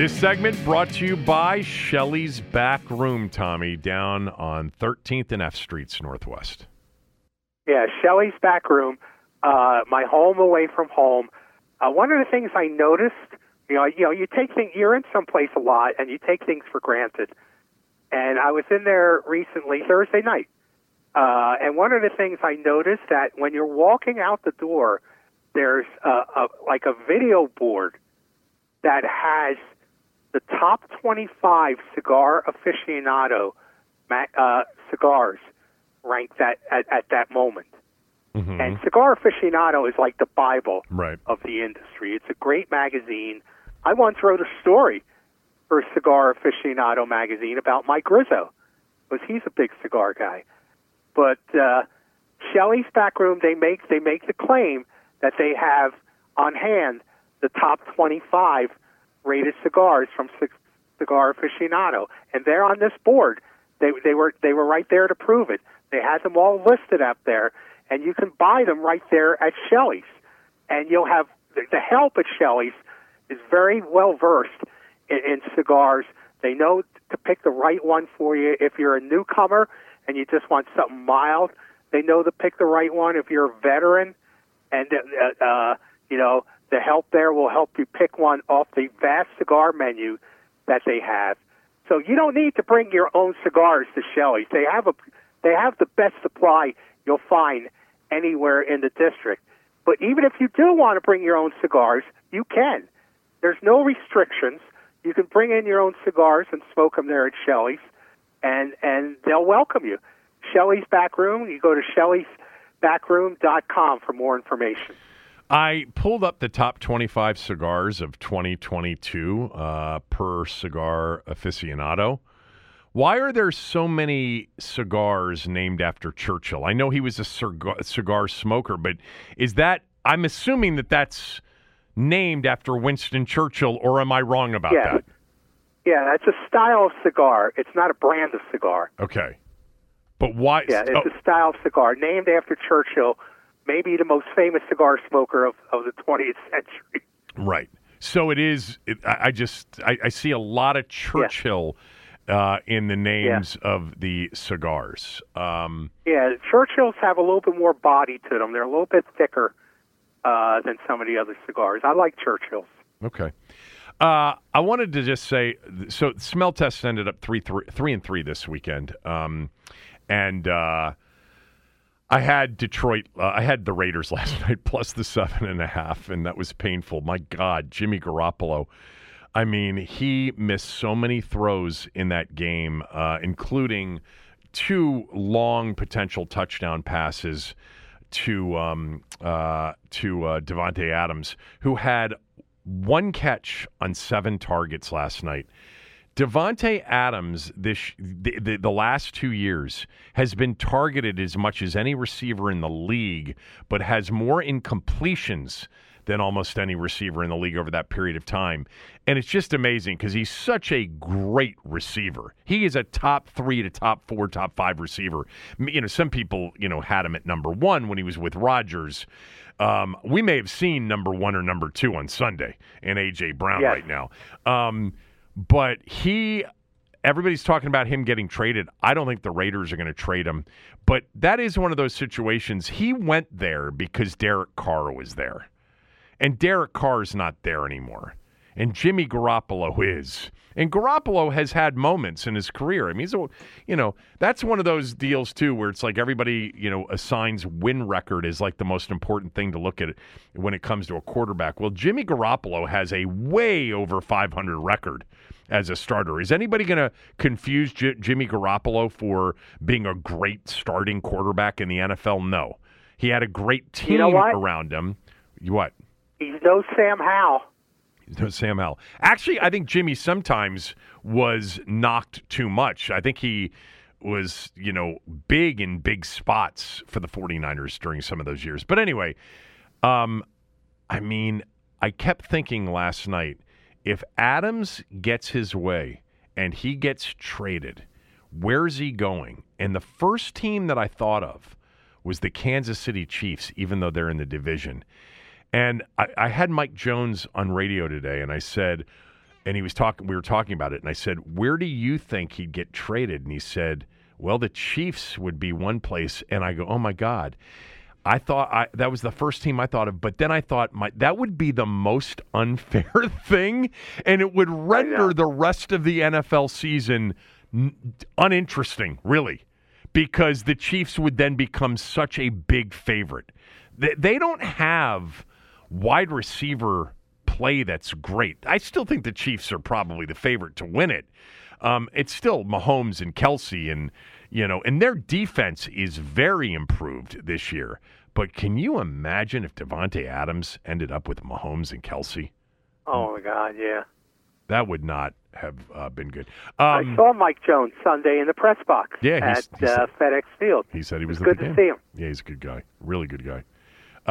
This segment brought to you by Shelley's Back Room, Tommy, down on 13th and F Streets Northwest. Yeah, Shelley's Back Room, uh, my home away from home. Uh, one of the things I noticed, you know, you know, you take things, you're in someplace a lot, and you take things for granted. And I was in there recently, Thursday night, uh, and one of the things I noticed that when you're walking out the door, there's a, a, like a video board that has the top 25 cigar aficionado uh, cigars ranked at, at, at that moment. Mm-hmm. And Cigar Aficionado is like the Bible Right. of the industry. It's a great magazine. I once wrote a story for Cigar Aficionado magazine about Mike Rizzo, because he's a big cigar guy. But uh, Shelley's back room, they make they make the claim that they have on hand the top 25 rated cigars from Cigar Aficionado, and they're on this board. They they were they were right there to prove it. They had them all listed up there, and you can buy them right there at Shelley's. And you'll have the, the help at Shelley's is very well versed in, in cigars. They know to pick the right one for you. If you're a newcomer and you just want something mild, they know to pick the right one. If you're a veteran, and uh, uh, you know the help there will help you pick one off the vast cigar menu that they have. So you don't need to bring your own cigars to Shelley's. They have a they have the best supply you'll find anywhere in the district. But even if you do want to bring your own cigars, you can. There's no restrictions. You can bring in your own cigars and smoke them there at Shelley's, and and they'll welcome you. Shelley's back room. You go to Shelley'sBackroom.com for more information. I pulled up the top 25 cigars of 2022 uh, per cigar aficionado. Why are there so many cigars named after Churchill? I know he was a cigar, cigar smoker, but is that, I'm assuming that that's named after Winston Churchill, or am I wrong about Yeah. that? Yeah, it's a style of cigar. It's not a brand of cigar. Okay. But why? Yeah, it's oh, a style of cigar named after Churchill, maybe the most famous cigar smoker of, of the 20th century. Right. So it is. It, I, I just I, I see a lot of Churchill uh, in the names of the cigars. Um, Yeah, Churchills have a little bit more body to them. They're a little bit thicker uh, than some of the other cigars. I like Churchills. okay. Uh, I wanted to just say so. Smell tests ended up three three three and three this weekend, um, and uh, I had Detroit. Uh, I had the Raiders last night plus the seven and a half, and that was painful. My God, Jimmy Garoppolo. I mean, he missed so many throws in that game, uh, including two long potential touchdown passes to um, uh, to uh, Davante Adams, who had one catch on seven targets last night. Davante Adams, this the, the, the last two years, has been targeted as much as any receiver in the league, but has more incompletions than almost any receiver in the league over that period of time. And it's just amazing because he's such a great receiver. He is a top three to top four, top five receiver. You know, some people, you know, had him at number one when he was with Rodgers. Um, we may have seen number one or number two on Sunday in AJ Brown Yes. right now. Um, but he everybody's talking about him getting traded. I don't think the Raiders are going to trade him. But that is one of those situations. He went there because Derek Carr was there. And Derek Carr's not there anymore. And Jimmy Garoppolo is. And Garoppolo has had moments in his career. I mean, he's a, you know, that's one of those deals too where it's like everybody, you know, assigns win record as like the most important thing to look at when it comes to a quarterback. Well, Jimmy Garoppolo has a way over 500 record as a starter. Is anybody going to confuse J- Jimmy Garoppolo for being a great starting quarterback in the NFL? No. He had a great team You know around him. What? He's no Sam Howell. He's no, Sam Howell. Actually, I think Jimmy sometimes was knocked too much. I think he was, you know, big in big spots for the 49ers during some of those years. But anyway, um, I mean, I kept thinking last night if Adams gets his way and he gets traded, where's he going? And the first team that I thought of was the Kansas City Chiefs, even though they're in the division. And I, I had Mike Jones on radio today, and I said, and he was talking, we were talking about it, and I said, where do you think he'd get traded? And he said, well, the Chiefs would be one place. And I go, oh my God. I thought I, that was the first team I thought of, but then I thought my, that would be the most unfair thing, and it would render the rest of the NFL season uninteresting, really, because the Chiefs would then become such a big favorite. They, they don't have wide receiver play that's great. I still think the Chiefs are probably the favorite to win it. Um, it's still Mahomes and Kelce and you know, and their defense is very improved this year. But can you imagine if Davante Adams ended up with Mahomes and Kelce? Oh my God, yeah. That would not have uh, been good. I Um, saw Mike Jones Sunday in the press box Yeah, at he's- uh, FedEx Field. he said he was, was good to see him. Yeah, he's a good guy, really good guy.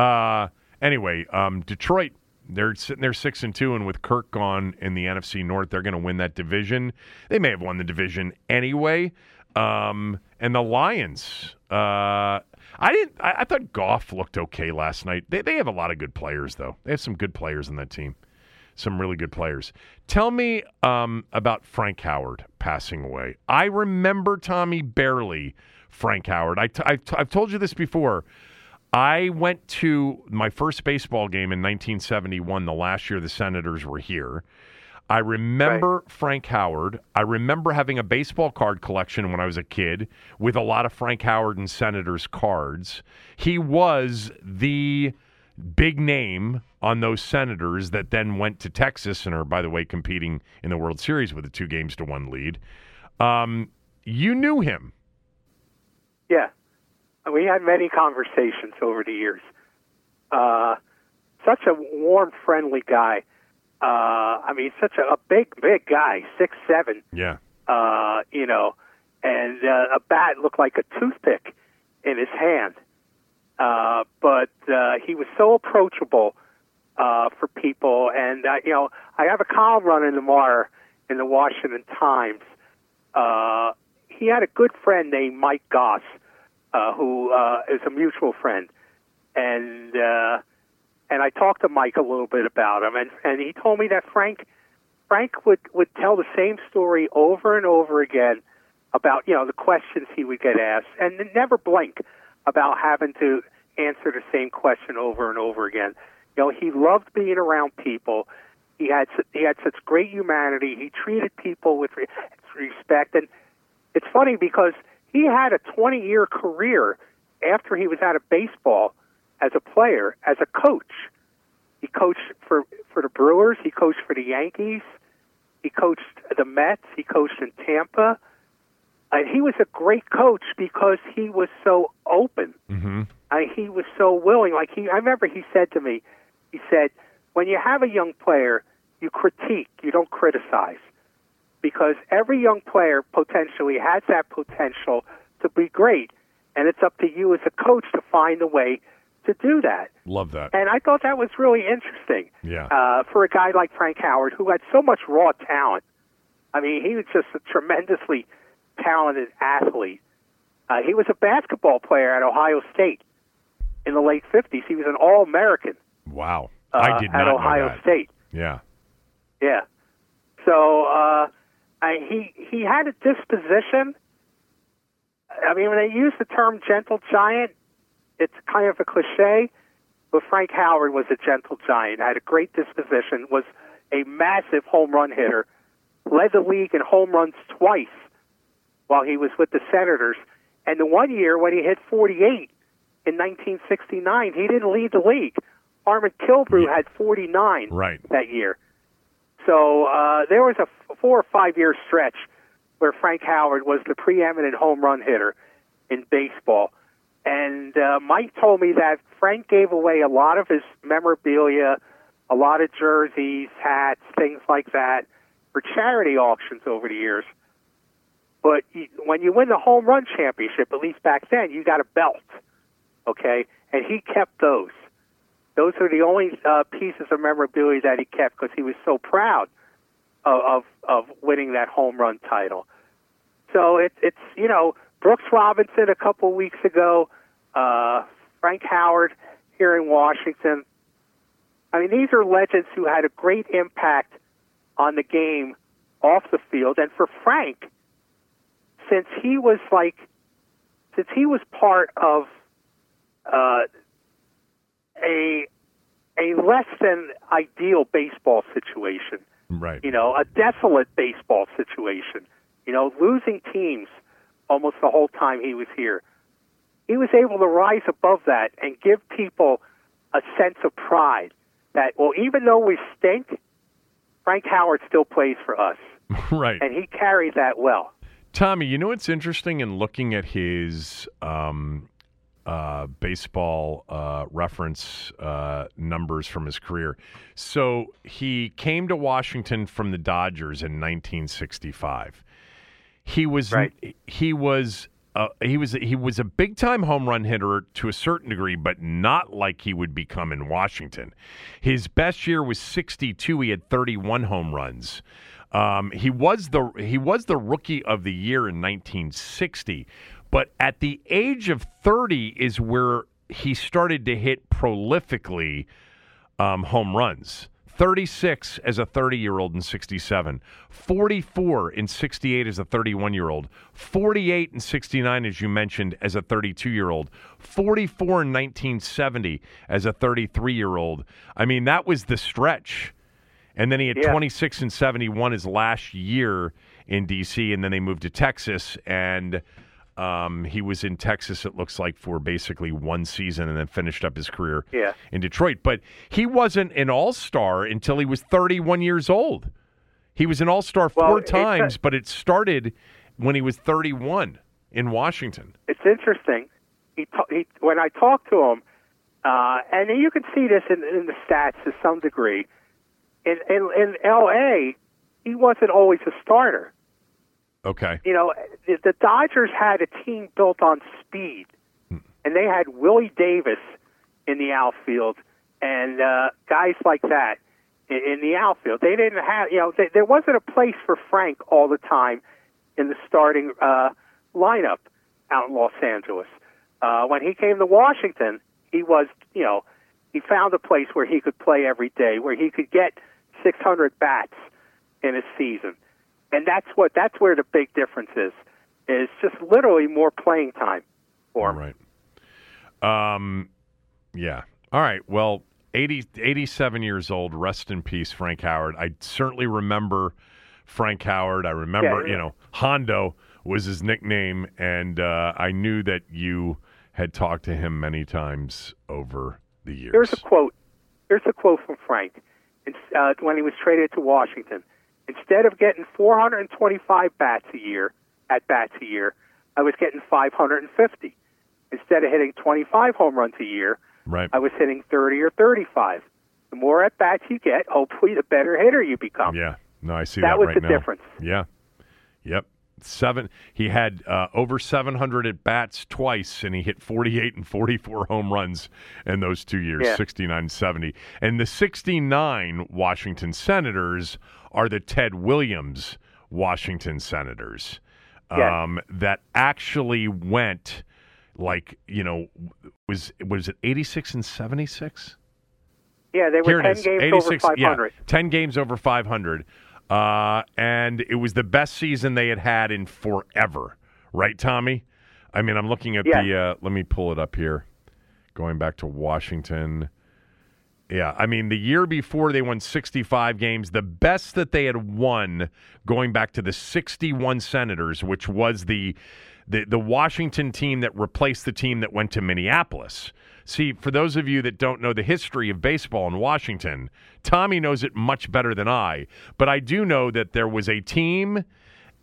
Uh, anyway, um, Detroit, they're sitting there six and two, and with Kirk gone in the NFC North, they're going to win that division. They may have won the division anyway. Um, and the Lions, uh, I didn't. I, I thought Goff looked okay last night. They they have a lot of good players though. They have some good players in that team. Some really good players. Tell me um, about Frank Howard passing away. I remember Tommy barely Frank Howard. I t- I've, t- I've told you this before. I went to my first baseball game in 1971, the last year the Senators were here. I remember Frank Howard. I remember having a baseball card collection when I was a kid with a lot of Frank Howard and Senators cards. He was the big name on those Senators that then went to Texas and are, by the way, competing in the World Series with a two games to one lead. Um, you knew him. Yeah, we had many conversations over the years. Uh, such a warm, friendly guy. Uh, I mean, such a, a big, big guy, six seven. Yeah. Uh, you know, and uh, a bat looked like a toothpick in his hand. Uh, but uh, he was so approachable uh, for people, and uh, you know, I have a column running tomorrow in the Washington Times. Uh, he had a good friend named Mike Goss, uh, who uh, is a mutual friend, and uh, and I talked to Mike a little bit about him, and and he told me that Frank Frank would would tell the same story over and over again about you know the questions he would get asked, and never blink about having to answer the same question over and over again. You know, he loved being around people. He had he had such great humanity. He treated people with re- respect, and it's funny because he had a 20 year career after he was out of baseball as a player, as a coach. He coached for for the Brewers. He coached for the Yankees. He coached the Mets. He coached in Tampa. And he was a great coach because he was so open. Mm-hmm. I, he was so willing. Like he, I remember he said to me, he said, "When you have a young player, you critique, you don't criticize, because every young player potentially has that potential to be great, and it's up to you as a coach to find a way to do that." Love that. And I thought that was really interesting Yeah. uh, for a guy like Frank Howard, who had so much raw talent. I mean, he was just a tremendously talented athlete. Uh, he was a basketball player at Ohio State in the late 50s. He was an All American Wow. uh, I did not at Ohio. State. Yeah. Yeah. So uh, I, he he had a disposition. I mean, when they use the term gentle giant, it's kind of a cliche. But Frank Howard was a gentle giant, had a great disposition, was a massive home run hitter, led the league in home runs twice while he was with the Senators. And the one year when he hit 48 in 1969, he didn't lead the league. Harmon Killebrew had 49 Right. that year. So uh, there was a f- four or five year stretch where Frank Howard was the preeminent home run hitter in baseball. And uh, Mike told me that Frank gave away a lot of his memorabilia, a lot of jerseys, hats, things like that, for charity auctions over the years. But when you win the home run championship, at least back then, you got a belt, okay? And he kept those. Those are the only uh, pieces of memorabilia that he kept because he was so proud of, of of winning that home run title. So it, it's you know Brooks Robinson a couple weeks ago, uh, Frank Howard here in Washington. I mean, these are legends who had a great impact on the game off the field, and for Frank, since he was like, since he was part of uh, a a less than ideal baseball situation Right. you know, a desolate baseball situation, you know, losing teams almost the whole time he was here. He was able to rise above that and give people a sense of pride that well, even though we stink, Frank Howard still plays for us, right. and he carried that well. Tommy, you know what's interesting in looking at his um, uh, baseball uh, reference uh, numbers from his career. So he came to Washington from the Dodgers in 1965. He was Right. he was uh, he was he was a big time home run hitter to a certain degree, but not like he would become in Washington. His best year was 62. He had 31 home runs. Um, he was the he was the rookie of the year in 1960, but at the age of 30 is where he started to hit prolifically um, home runs. 36 as a 30 year old in 67, 44 in 68 as a 31 year old, 48 in 69, as you mentioned, as a 32 year old, 44 in 1970 as a 33 year old. I mean, that was the stretch. And then he had Yeah. 26 and 71 his last year in D.C., and then they moved to Texas. And um, he was in Texas, it looks like, for basically one season and then finished up his career Yeah. in Detroit. But he wasn't an all star until he was 31 years old. He was an all star Well, four a- times, but it started when he was 31 in Washington. It's interesting. He, ta- he when I talked to him, uh, and you can see this in, in the stats to some degree. In, in in L.A., he wasn't always a starter. Okay. you know, the, the Dodgers had a team built on speed, and they had Willie Davis in the outfield and uh, guys like that in, in the outfield. They didn't have, you know, they, there wasn't a place for Frank all the time in the starting uh, lineup out in Los Angeles. Uh, when he came to Washington, he was, you know, he found a place where he could play every day, where he could get 600 bats in a season and that's what that's where the big difference is is just literally more playing time for him. right. Um, yeah. All right. Well, 80, 87 years old. Rest in peace, Frank Howard. I certainly remember Frank Howard. I remember, Yeah. you know, Hondo was his nickname, and uh, I knew that you had talked to him many times over the years. Here's a quote. Here's a quote from Frank it's, uh, when he was traded to Washington. Instead of getting 425 bats a year at bats a year, I was getting 550. Instead of hitting 25 home runs a year, right. I was hitting 30 or 35. The more at bats you get, hopefully, the better hitter you become. Yeah. No, I see That that, was right the now. difference. Yeah. Yep. Seven. He had uh, over 700 at bats twice, and he hit 48 and 44 home runs in those two years, Yeah. 69 70. And the 69 Washington Senators are the Ted Williams Washington Senators Yes. um, that actually went like, you know, was was it 86 and 76? Yeah, they were Here it 10 games 86, over yeah, 500. 10 games over 500. Uh, and it was the best season they had had in forever. Right, Tommy? I mean, I'm looking at Yeah. the, uh, let me pull it up here. Going back to Washington. Yeah, I mean, the year before they won 65 games, the best that they had won going back to the 61 Senators, which was the the, the Washington team that replaced the team that went to Minneapolis. See, for those of you that don't know the history of baseball in Washington, Tommy knows it much better than I, but I do know that there was a team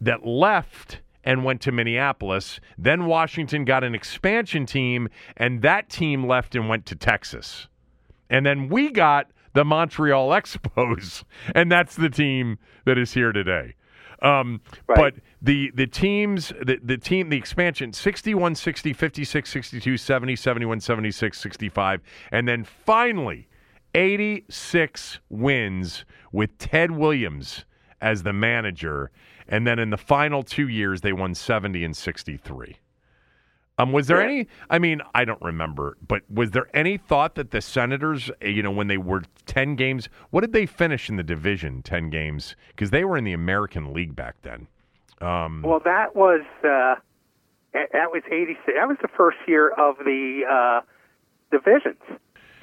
that left and went to Minneapolis. Then Washington got an expansion team, and that team left and went to Texas. And then we got the Montreal Expos, and that's the team that is here today. Um, Right. But the the teams, the, the team, the expansion 61, 60, 56, 62, 70, 71, 76, 65, and then finally 86 wins with Ted Williams as the manager. And then in the final two years, they won 70 and 63. Um, was there any? I mean, I don't remember, but was there any thought that the Senators, uh, you know, when they were ten games, what did they finish in the division? Ten games because they were in the American League back then. Um, Well, that was uh, that was eighty six. That was the first year of the uh, divisions,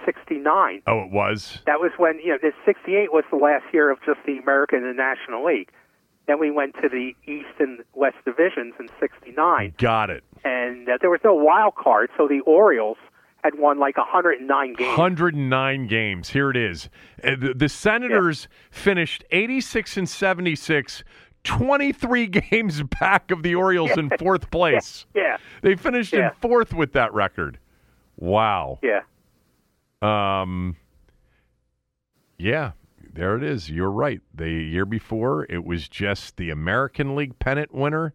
sixty nine. oh, it was. That was when you know the sixty eight was the last year of just the American and National League. Then we went to the East and West divisions in '69, Got it. And uh, there was no wild card, so the Orioles had won like 109 games. 109 games. Here it is. Uh, The, the Senators finished 86 and 76, 23 games back of the Orioles in fourth place. Yeah, They finished Yeah. in fourth with that record. Wow. yeah. Um, yeah, there it is. You're right. The year before, it was just the American League pennant winner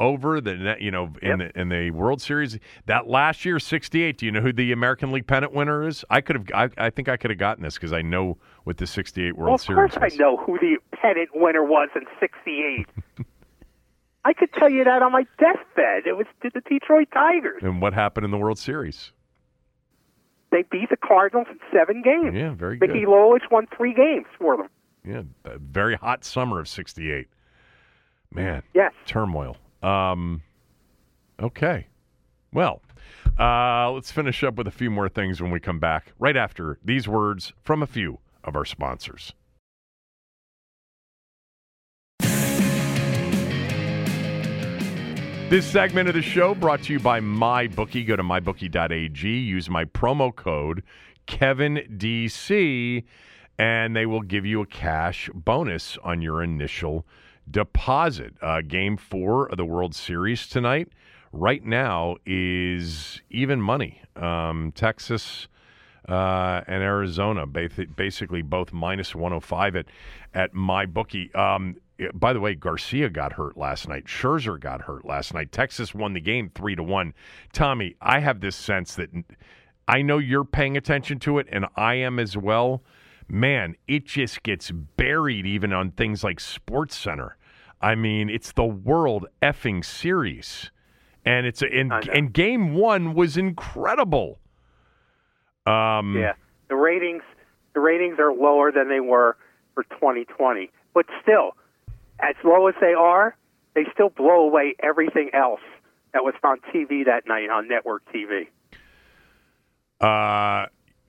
over the net. You know, in the in the World Series that last year, '68. Do you know who the American League pennant winner is? I could have. I, I think I could have gotten this because I know what the '68 World Well, of Series. course I was. know who the pennant winner was in '68. I could tell you that on my deathbed. It was the Detroit Tigers. And what happened in the World Series? They beat the Cardinals in seven games. Yeah, very good. Mickey Lolich won three games for them. Yeah, a very hot summer of '68. Man, Yes. turmoil. Um, okay. Well, uh, let's finish up with a few more things when we come back, right after these words from a few of our sponsors. This segment of the show brought to you by MyBookie. Go to mybookie.ag, use my promo code KevinDC, and they will give you a cash bonus on your initial deposit. Uh, game four of the World Series tonight, right now, is even money. Um, Texas uh, and Arizona, basically both minus 105 at, at my bookie. Um, by the way, Garcia got hurt last night. Scherzer got hurt last night. Texas won the game three to one. Tommy, I have this sense that I know you're paying attention to it, and I am as well. Man, it just gets buried even on things like Sports Center. I mean, it's the World effing series, and it's a, and, and Game One was incredible. Um, Yeah, the ratings the ratings are lower than they were for 2020, but still, as low as they are, they still blow away everything else that was on TV that night on network TV. Uh,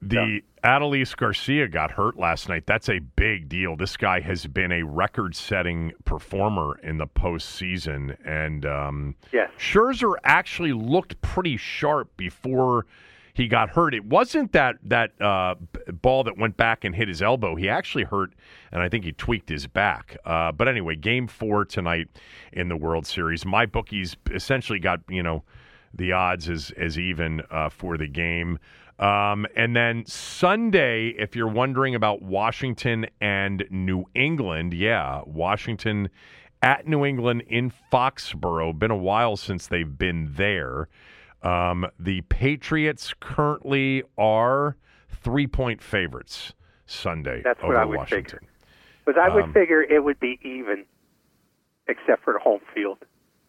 the Adolis Garcia got hurt last night. That's a big deal. This guy has been a record-setting performer in the postseason, and um. Scherzer actually looked pretty sharp before he got hurt. It wasn't that that uh, ball that went back and hit his elbow. He actually hurt, and I think he tweaked his back. Uh, but anyway, Game Four tonight in the World Series. My bookies essentially got you know the odds as as even uh, for the game. Um, and then Sunday, if you're wondering about Washington and New England, yeah, Washington at New England in Foxborough. Been a while since they've been there. Um, the Patriots currently are three point favorites Sunday That's what over I would Washington. figure. But I would Um, figure it would be even, except for the home field.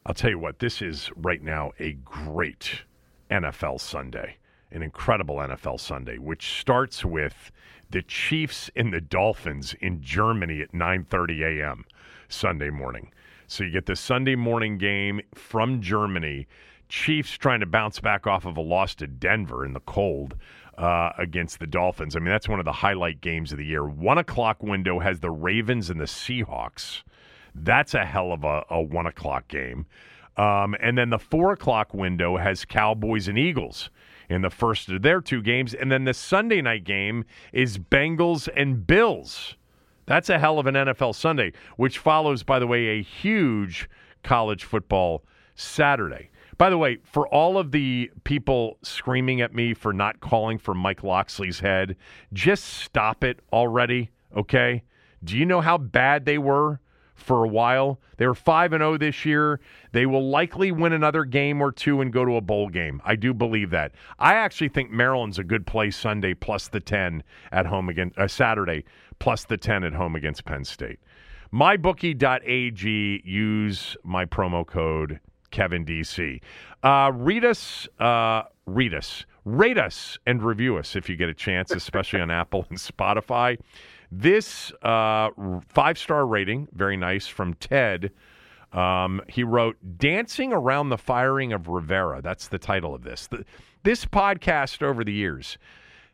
I'll tell you what, this is right now a great NFL Sunday, an incredible NFL Sunday, which starts with the Chiefs and the Dolphins in Germany at 9:30 a.m. Sunday morning. So you get the Sunday morning game from Germany. Chiefs trying to bounce back off of a loss to Denver in the cold uh, against the Dolphins. I mean, that's one of the highlight games of the year. One o'clock window has the Ravens and the Seahawks. That's a hell of a, a one o'clock game. Um, and then the four o'clock window has Cowboys and Eagles in the first of their two games. And then the Sunday night game is Bengals and Bills. That's a hell of an NFL Sunday, which follows, by the way, a huge college football Saturday. By the way, for all of the people screaming at me for not calling for Mike Locksley's head, just stop it already, okay? Do you know how bad they were for a while? They were 5 and 0 this year. They will likely win another game or two and go to a bowl game. I do believe that. I actually think Maryland's a good play Sunday plus the 10 at home against uh, Saturday plus the 10 at home against Penn State. MyBookie.ag, use my promo code Kevin DC. Uh, read us, uh, read us, rate us, and review us if you get a chance, especially on Apple and Spotify. This uh, five star rating, very nice from Ted. Um, he wrote, Dancing Around the Firing of Rivera. That's the title of this. The, this podcast over the years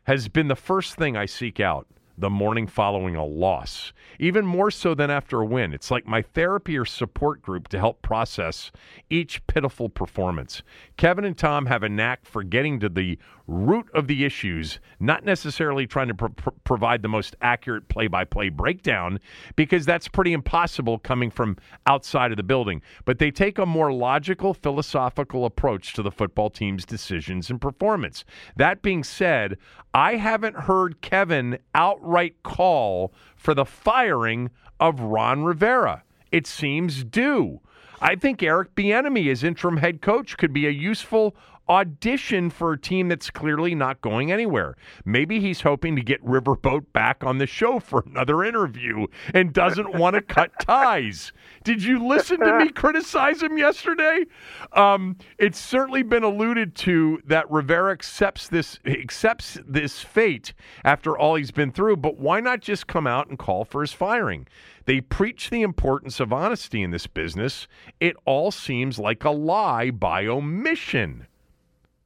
has been the first thing I seek out the morning following a loss, even more so than after a win. It's like my therapy or support group to help process each pitiful performance. Kevin and Thom have a knack for getting to the root of the issues, not necessarily trying to pro- provide the most accurate play by play breakdown, because that's pretty impossible coming from outside of the building. But they take a more logical, philosophical approach to the football team's decisions and performance. That being said, I haven't heard Kevin outright call for the firing of Ron Rivera. It seems due. I think Eric Bieniemy as interim head coach could be a useful audition for a team that's clearly not going anywhere. Maybe he's hoping to get Riverboat back on the show for another interview and doesn't want to cut ties. Did you listen to me criticize him yesterday? Um, it's certainly been alluded to that Rivera accepts this accepts this fate after all he's been through, but why not just come out and call for his firing? They preach the importance of honesty in this business. It all seems like a lie by omission.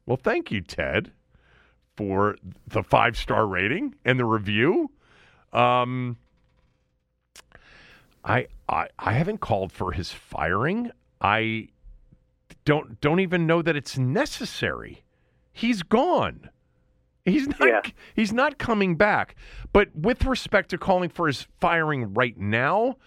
Well, thank you, Ted, for the five star rating and the review. Um, I, I I haven't called for his firing. I don't don't even know that it's necessary. He's gone. He's not Yeah. he's not coming back. But with respect to calling for his firing right now,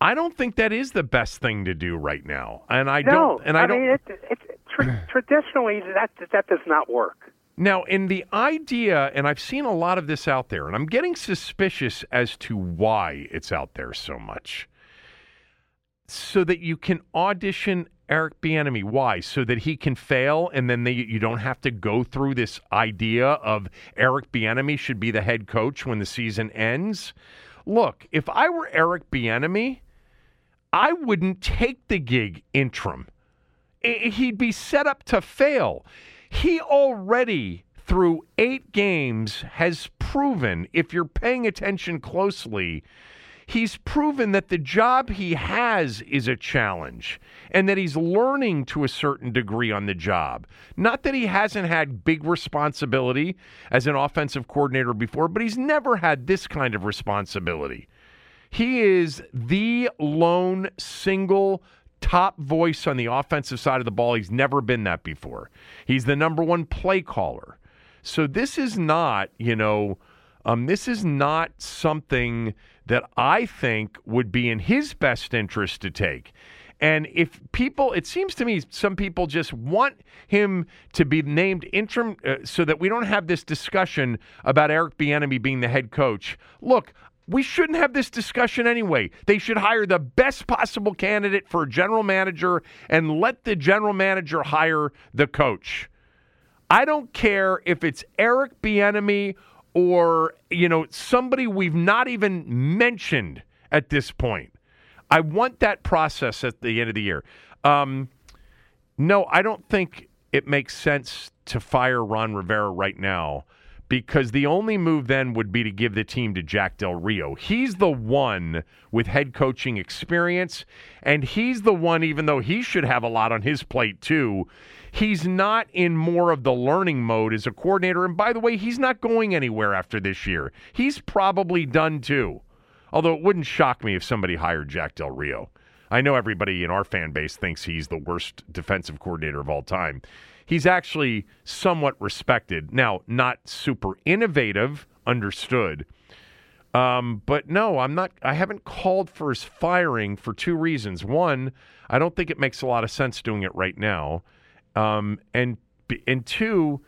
I don't think that is the best thing to do right now. And I no, don't and I, don't mean, it, it, tra- traditionally that that does not work. Now, in the idea, and I've seen a lot of this out there, and I'm getting suspicious as to why it's out there so much. So that you can audition Eric Bieniemy. Why? So that he can fail, and then they, you don't have to go through this idea of Eric Bieniemy should be the head coach when the season ends. Look, if I were Eric Bieniemy, I wouldn't take the gig interim he'd be set up to fail. He already, through eight games, has proven, if you're paying attention closely, he's proven that the job he has is a challenge and that he's learning to a certain degree on the job. Not that he hasn't had big responsibility as an offensive coordinator before, but he's never had this kind of responsibility. He is the lone single top voice on the offensive side of the ball. He's never been that before. He's the number one play caller. So this is not, you know, um, this is not something that I think would be in his best interest to take. And if people, it seems to me, some people just want him to be named interim uh, so that we don't have this discussion about Eric Bieniemy being the head coach. Look, we shouldn't have this discussion anyway. They should hire the best possible candidate for general manager and let the general manager hire the coach. I don't care if it's Eric Bieniemy or you know somebody we've not even mentioned at this point. I want that process at the end of the year. Um, no, I don't think it makes sense to fire Ron Rivera right now because the only move then would be to give the team to Jack Del Rio. He's the one with head coaching experience, and he's the one, even though he should have a lot on his plate too, he's not in more of the learning mode as a coordinator. And by the way, he's not going anywhere after this year. He's probably done too. Although it wouldn't shock me if somebody hired Jack Del Rio. I know everybody in our fan base thinks he's the worst defensive coordinator of all time. He's actually somewhat respected. Now, not super innovative, understood. Um, but no, I'm not. I haven't called for his firing for two reasons. One, I don't think it makes a lot of sense doing it right now, um, and and two,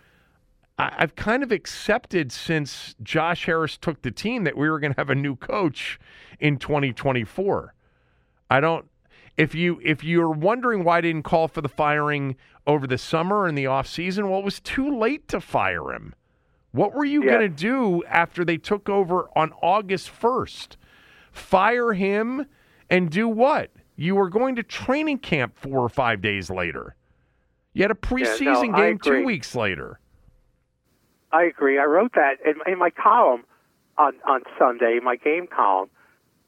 I, I've kind of accepted since Josh Harris took the team that we were going to have a new coach in 2024. I don't. If you if you're wondering why I didn't call for the firing over the summer and the off season, well, it was too late to fire him. What were you Yeah. going to do after they took over on August 1st? Fire him and do what? You were going to training camp four or five days later. You had a preseason I game two weeks later. I agree. I wrote that in, in my column on on Sunday, my game column.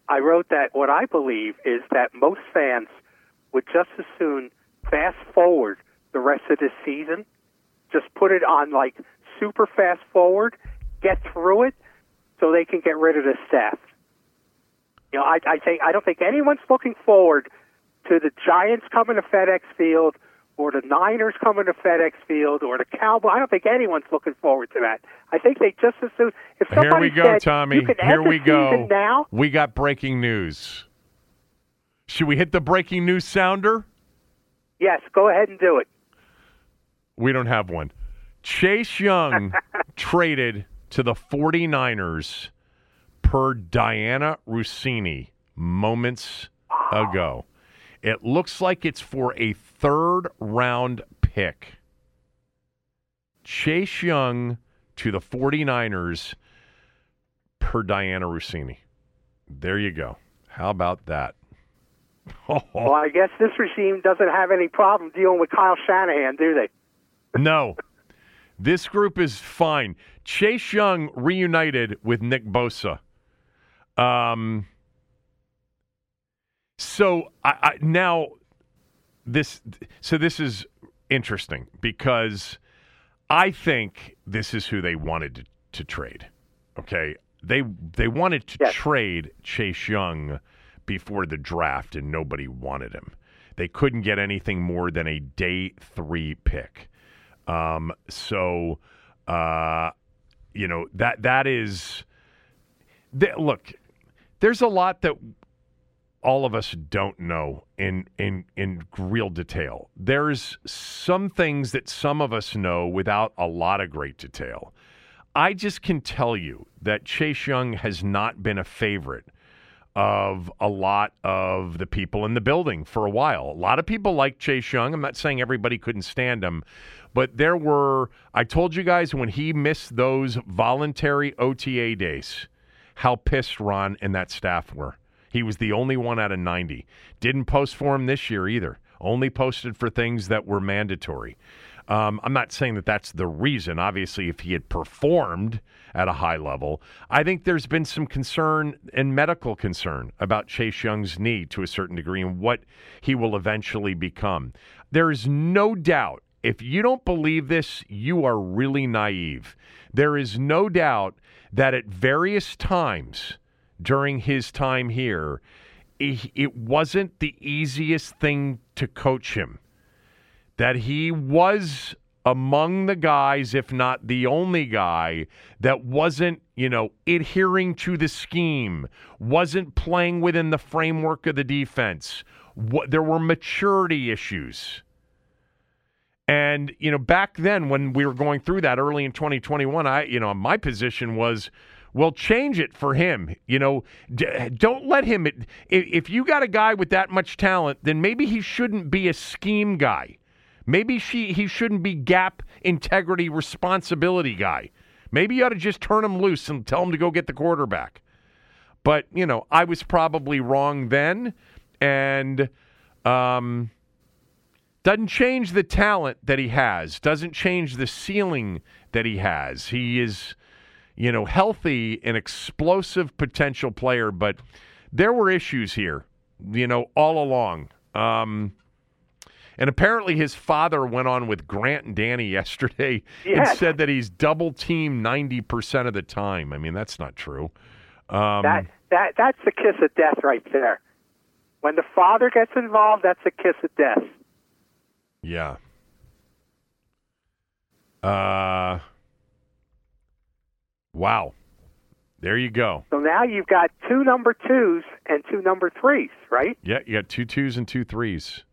I wrote that what I believe is that most fans would just as soon fast forward the rest of the season, just put it on like super fast forward, get through it, so they can get rid of the staff. You know, I, I think I don't think anyone's looking forward to the Giants coming to FedEx Field or the Niners coming to FedEx Field or the Cowboys. I don't think anyone's looking forward to that. I think they just as soon if Here somebody we go, said, Tommy. Here we go. Now, We got breaking news. Should we hit the breaking news sounder? yes, go ahead and do it. We don't have one. Chase Young traded to the 49ers per Dianna Russini moments ago. It looks like it's for a third round pick. Chase Young to the 49ers per Dianna Russini. There you go. How about that? Well, I guess this regime doesn't have any problem dealing with Kyle Shanahan, do they? No. This group is fine. Chase Young reunited with Nick Bosa. Um so I, I now this so this is interesting because I think this is who they wanted to, to trade. Okay. They they wanted to Yes. trade Chase Young before the draft and nobody wanted him. They couldn't get anything more than a day three pick. Um, so, uh, you know that that is. look, there's a lot that all of us don't know in in in real detail. There's some things that some of us know without a lot of great detail. I just can tell you that Chase Young has not been a favorite of a lot of the people in the building for a while. A lot of people like Chase Young. I'm not saying everybody couldn't stand him, but there were, I told you guys when he missed those voluntary OTA days, how pissed Ron and that staff were. He was the only one out of 90. Didn't post for him this year either. Only posted for things that were mandatory. Um, I'm not saying that that's the reason. Obviously, if he had performed at a high level, I think there's been some concern and medical concern about Chase Young's knee to a certain degree and what he will eventually become. There is no doubt. If you don't believe this, you are really naive. There is no doubt that at various times during his time here, it wasn't the easiest thing to coach him that he was among the guys, if not the only guy, that wasn't, you know, adhering to the scheme, wasn't playing within the framework of the defense. There were maturity issues. And, you know, back then when we were going through that early in 2021, I, you know, my position was, well, change it for him. You know, d- don't let him. If, you got a guy with that much talent, then maybe he shouldn't be a scheme guy. Maybe she he shouldn't be gap integrity responsibility guy. Maybe you ought to just turn him loose and tell him to go get the quarterback. But you know, I was probably wrong then, and um, doesn't change the talent that he has. Doesn't change the ceiling that he has. He is, you know, healthy and explosive potential player, but there were issues here, you know, all along. Um, and apparently, his father went on with Grant and Danny yesterday and said that he's double teamed ninety percent of the time. I mean, that's not true. Um, That that that's the kiss of death right there. When the father gets involved, that's a kiss of death. yeah. Uh. Wow. There you go. So now you've got two number twos and two number threes, right? Yeah, you got two twos and two threes.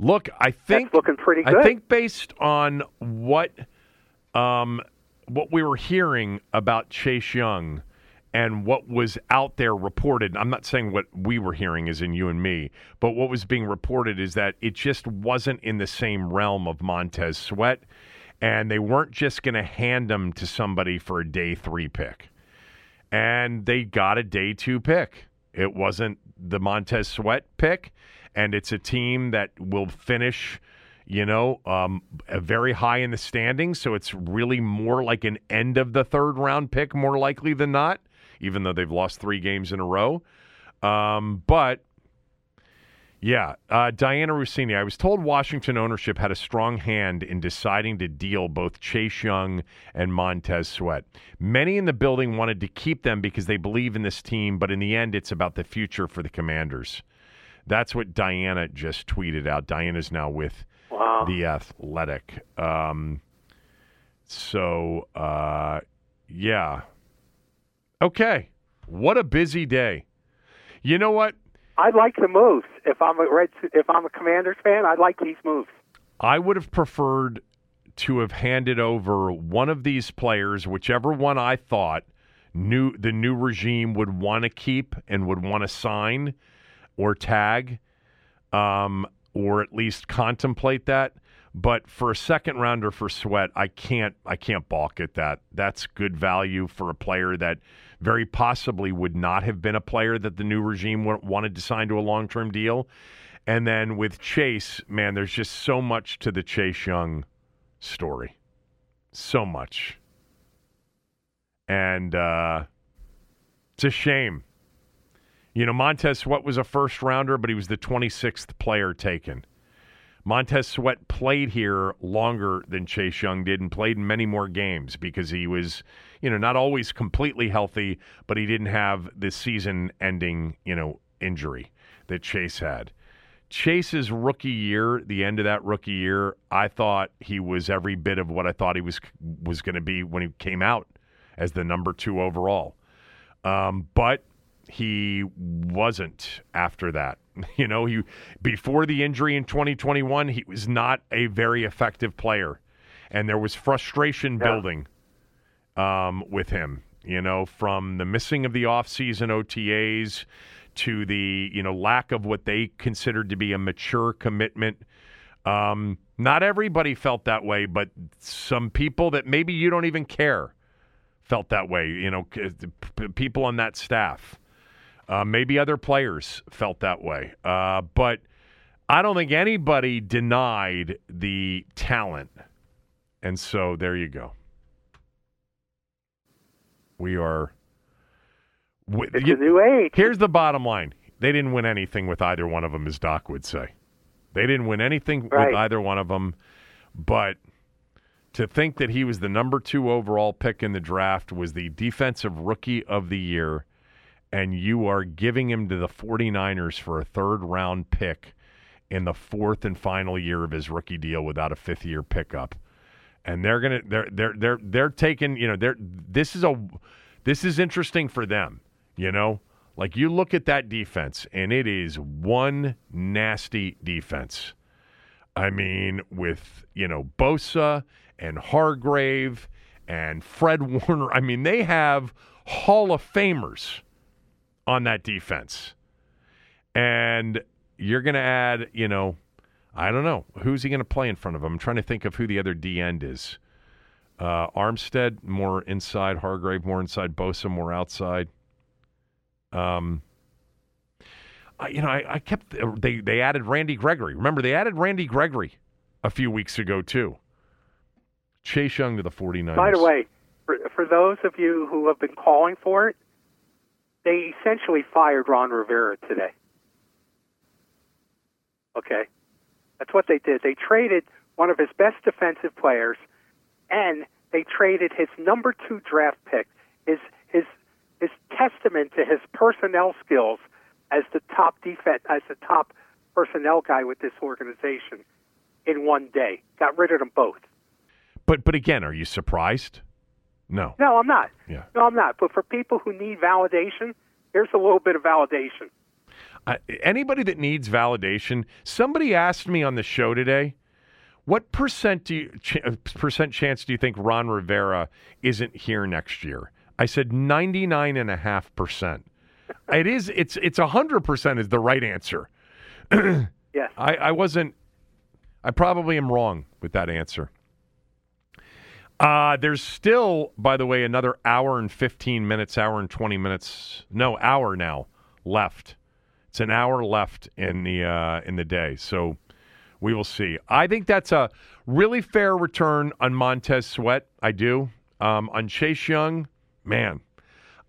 Look, I think That's looking pretty I think based on what um what we were hearing about Chase Young and what was out there reported, I'm not saying what we were hearing is in you and me, but what was being reported is that it just wasn't in the same realm of Montez Sweat and they weren't just going to hand him to somebody for a day 3 pick. And they got a day 2 pick. It wasn't the Montez Sweat pick and it's a team that will finish you know, um, very high in the standings. So it's really more like an end of the third round pick, more likely than not, even though they've lost three games in a row. Um, but, Yeah, uh, Dianna Russini. I was told Washington ownership had a strong hand in deciding to deal both Chase Young and Montez Sweat. Many in the building wanted to keep them because they believe in this team, but in the end, it's about the future for the Commanders. That's what Dianna just tweeted out. Dianna's now with Wow. the Athletic. Um, so, uh, yeah. Okay. What a busy day. You know what? I like the moves. If I'm a Red, if I'm a Commanders fan, I like these moves. I would have preferred to have handed over one of these players, whichever one I thought new the new regime would want to keep and would want to sign or tag, um, or at least contemplate that. But for a second rounder for Sweat, I can't I can't balk at that. That's good value for a player that very possibly would not have been a player that the new regime wanted to sign to a long term deal. And then with Chase, man, there's just so much to the Chase Young story. So much. And uh, it's a shame. You know, Montez Sweat was a first rounder, but he was the 26th player taken. Montez Sweat played here longer than Chase Young did and played in many more games because he was, you know, not always completely healthy, but he didn't have the season ending, you know, injury that Chase had. Chase's rookie year, the end of that rookie year, I thought he was every bit of what I thought he was was going to be when he came out as the number 2 overall. Um, but he wasn't after that. You know, he before the injury in 2021, he was not a very effective player, and there was frustration Yeah. building um, with him. You know, from the missing of the offseason OTAs to the you know lack of what they considered to be a mature commitment. Um, not everybody felt that way, but some people that maybe you don't even care felt that way. You know, people on that staff. Uh, maybe other players felt that way. Uh, but I don't think anybody denied the talent. And so there you go. We are. It's a new age. Here's the bottom line they didn't win anything with either one of them, as Doc would say. They didn't win anything Right. with either one of them. But to think that he was the number two overall pick in the draft, was the defensive rookie of the year, and you are giving him to the 49ers for a third round pick in the fourth and final year of his rookie deal without a fifth year pickup. And they're gonna they're they're they're they're taking, you know, they're this is a this is interesting for them, you know? Like you look at that defense and it is one nasty defense. I mean, with, you know, Bosa and Hargrave and Fred Warner. I mean, they have Hall of Famers on that defense. And you're going to add, you know, I don't know. Who's he going to play in front of him? I'm trying to think of who the other D end is. Uh, Armstead, more inside. Hargrave, more inside. Bosa, more outside. Um, I, you know, I, I kept they they added Randy Gregory. Remember, they added Randy Gregory a few weeks ago too. Chase Young to the 49ers. By the way, for, for those of you who have been calling for it, they essentially fired Ron Rivera today. Okay, that's what they did. They traded one of his best defensive players, and they traded his number two draft pick. His his his testament to his personnel skills as the top defense as the top personnel guy with this organization in one day. Got rid of them both. But but again, are you surprised? No. No, I'm not. Yeah. No, I'm not. But for people who need validation, here's a little bit of validation. I, anybody that needs validation, somebody asked me on the show today, what percent do you, ch- uh, percent chance do you think Ron Rivera isn't here next year? I said 99 and a half percent. It is. It's it's a hundred percent is the right answer. Yes. I, I wasn't. I probably am wrong with that answer. Uh, there's still, by the way, another hour and 15 minutes, hour and 20 minutes. No, hour now left. It's an hour left in the uh, in the day, so we will see. I think that's a really fair return on Montez Sweat. I do. Um, on Chase Young, man,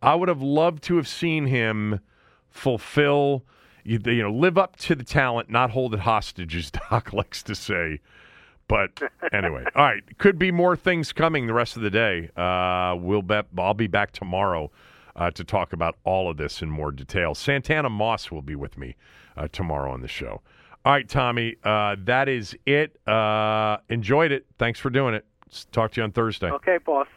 I would have loved to have seen him fulfill you, you know, live up to the talent, not hold it hostage, as Doc likes to say. But anyway, all right. Could be more things coming the rest of the day. Uh, we'll bet I'll be back tomorrow uh, to talk about all of this in more detail. Santana Moss will be with me uh, tomorrow on the show. All right, Tommy, uh, that is it. Uh, enjoyed it. Thanks for doing it. Talk to you on Thursday. Okay, boss.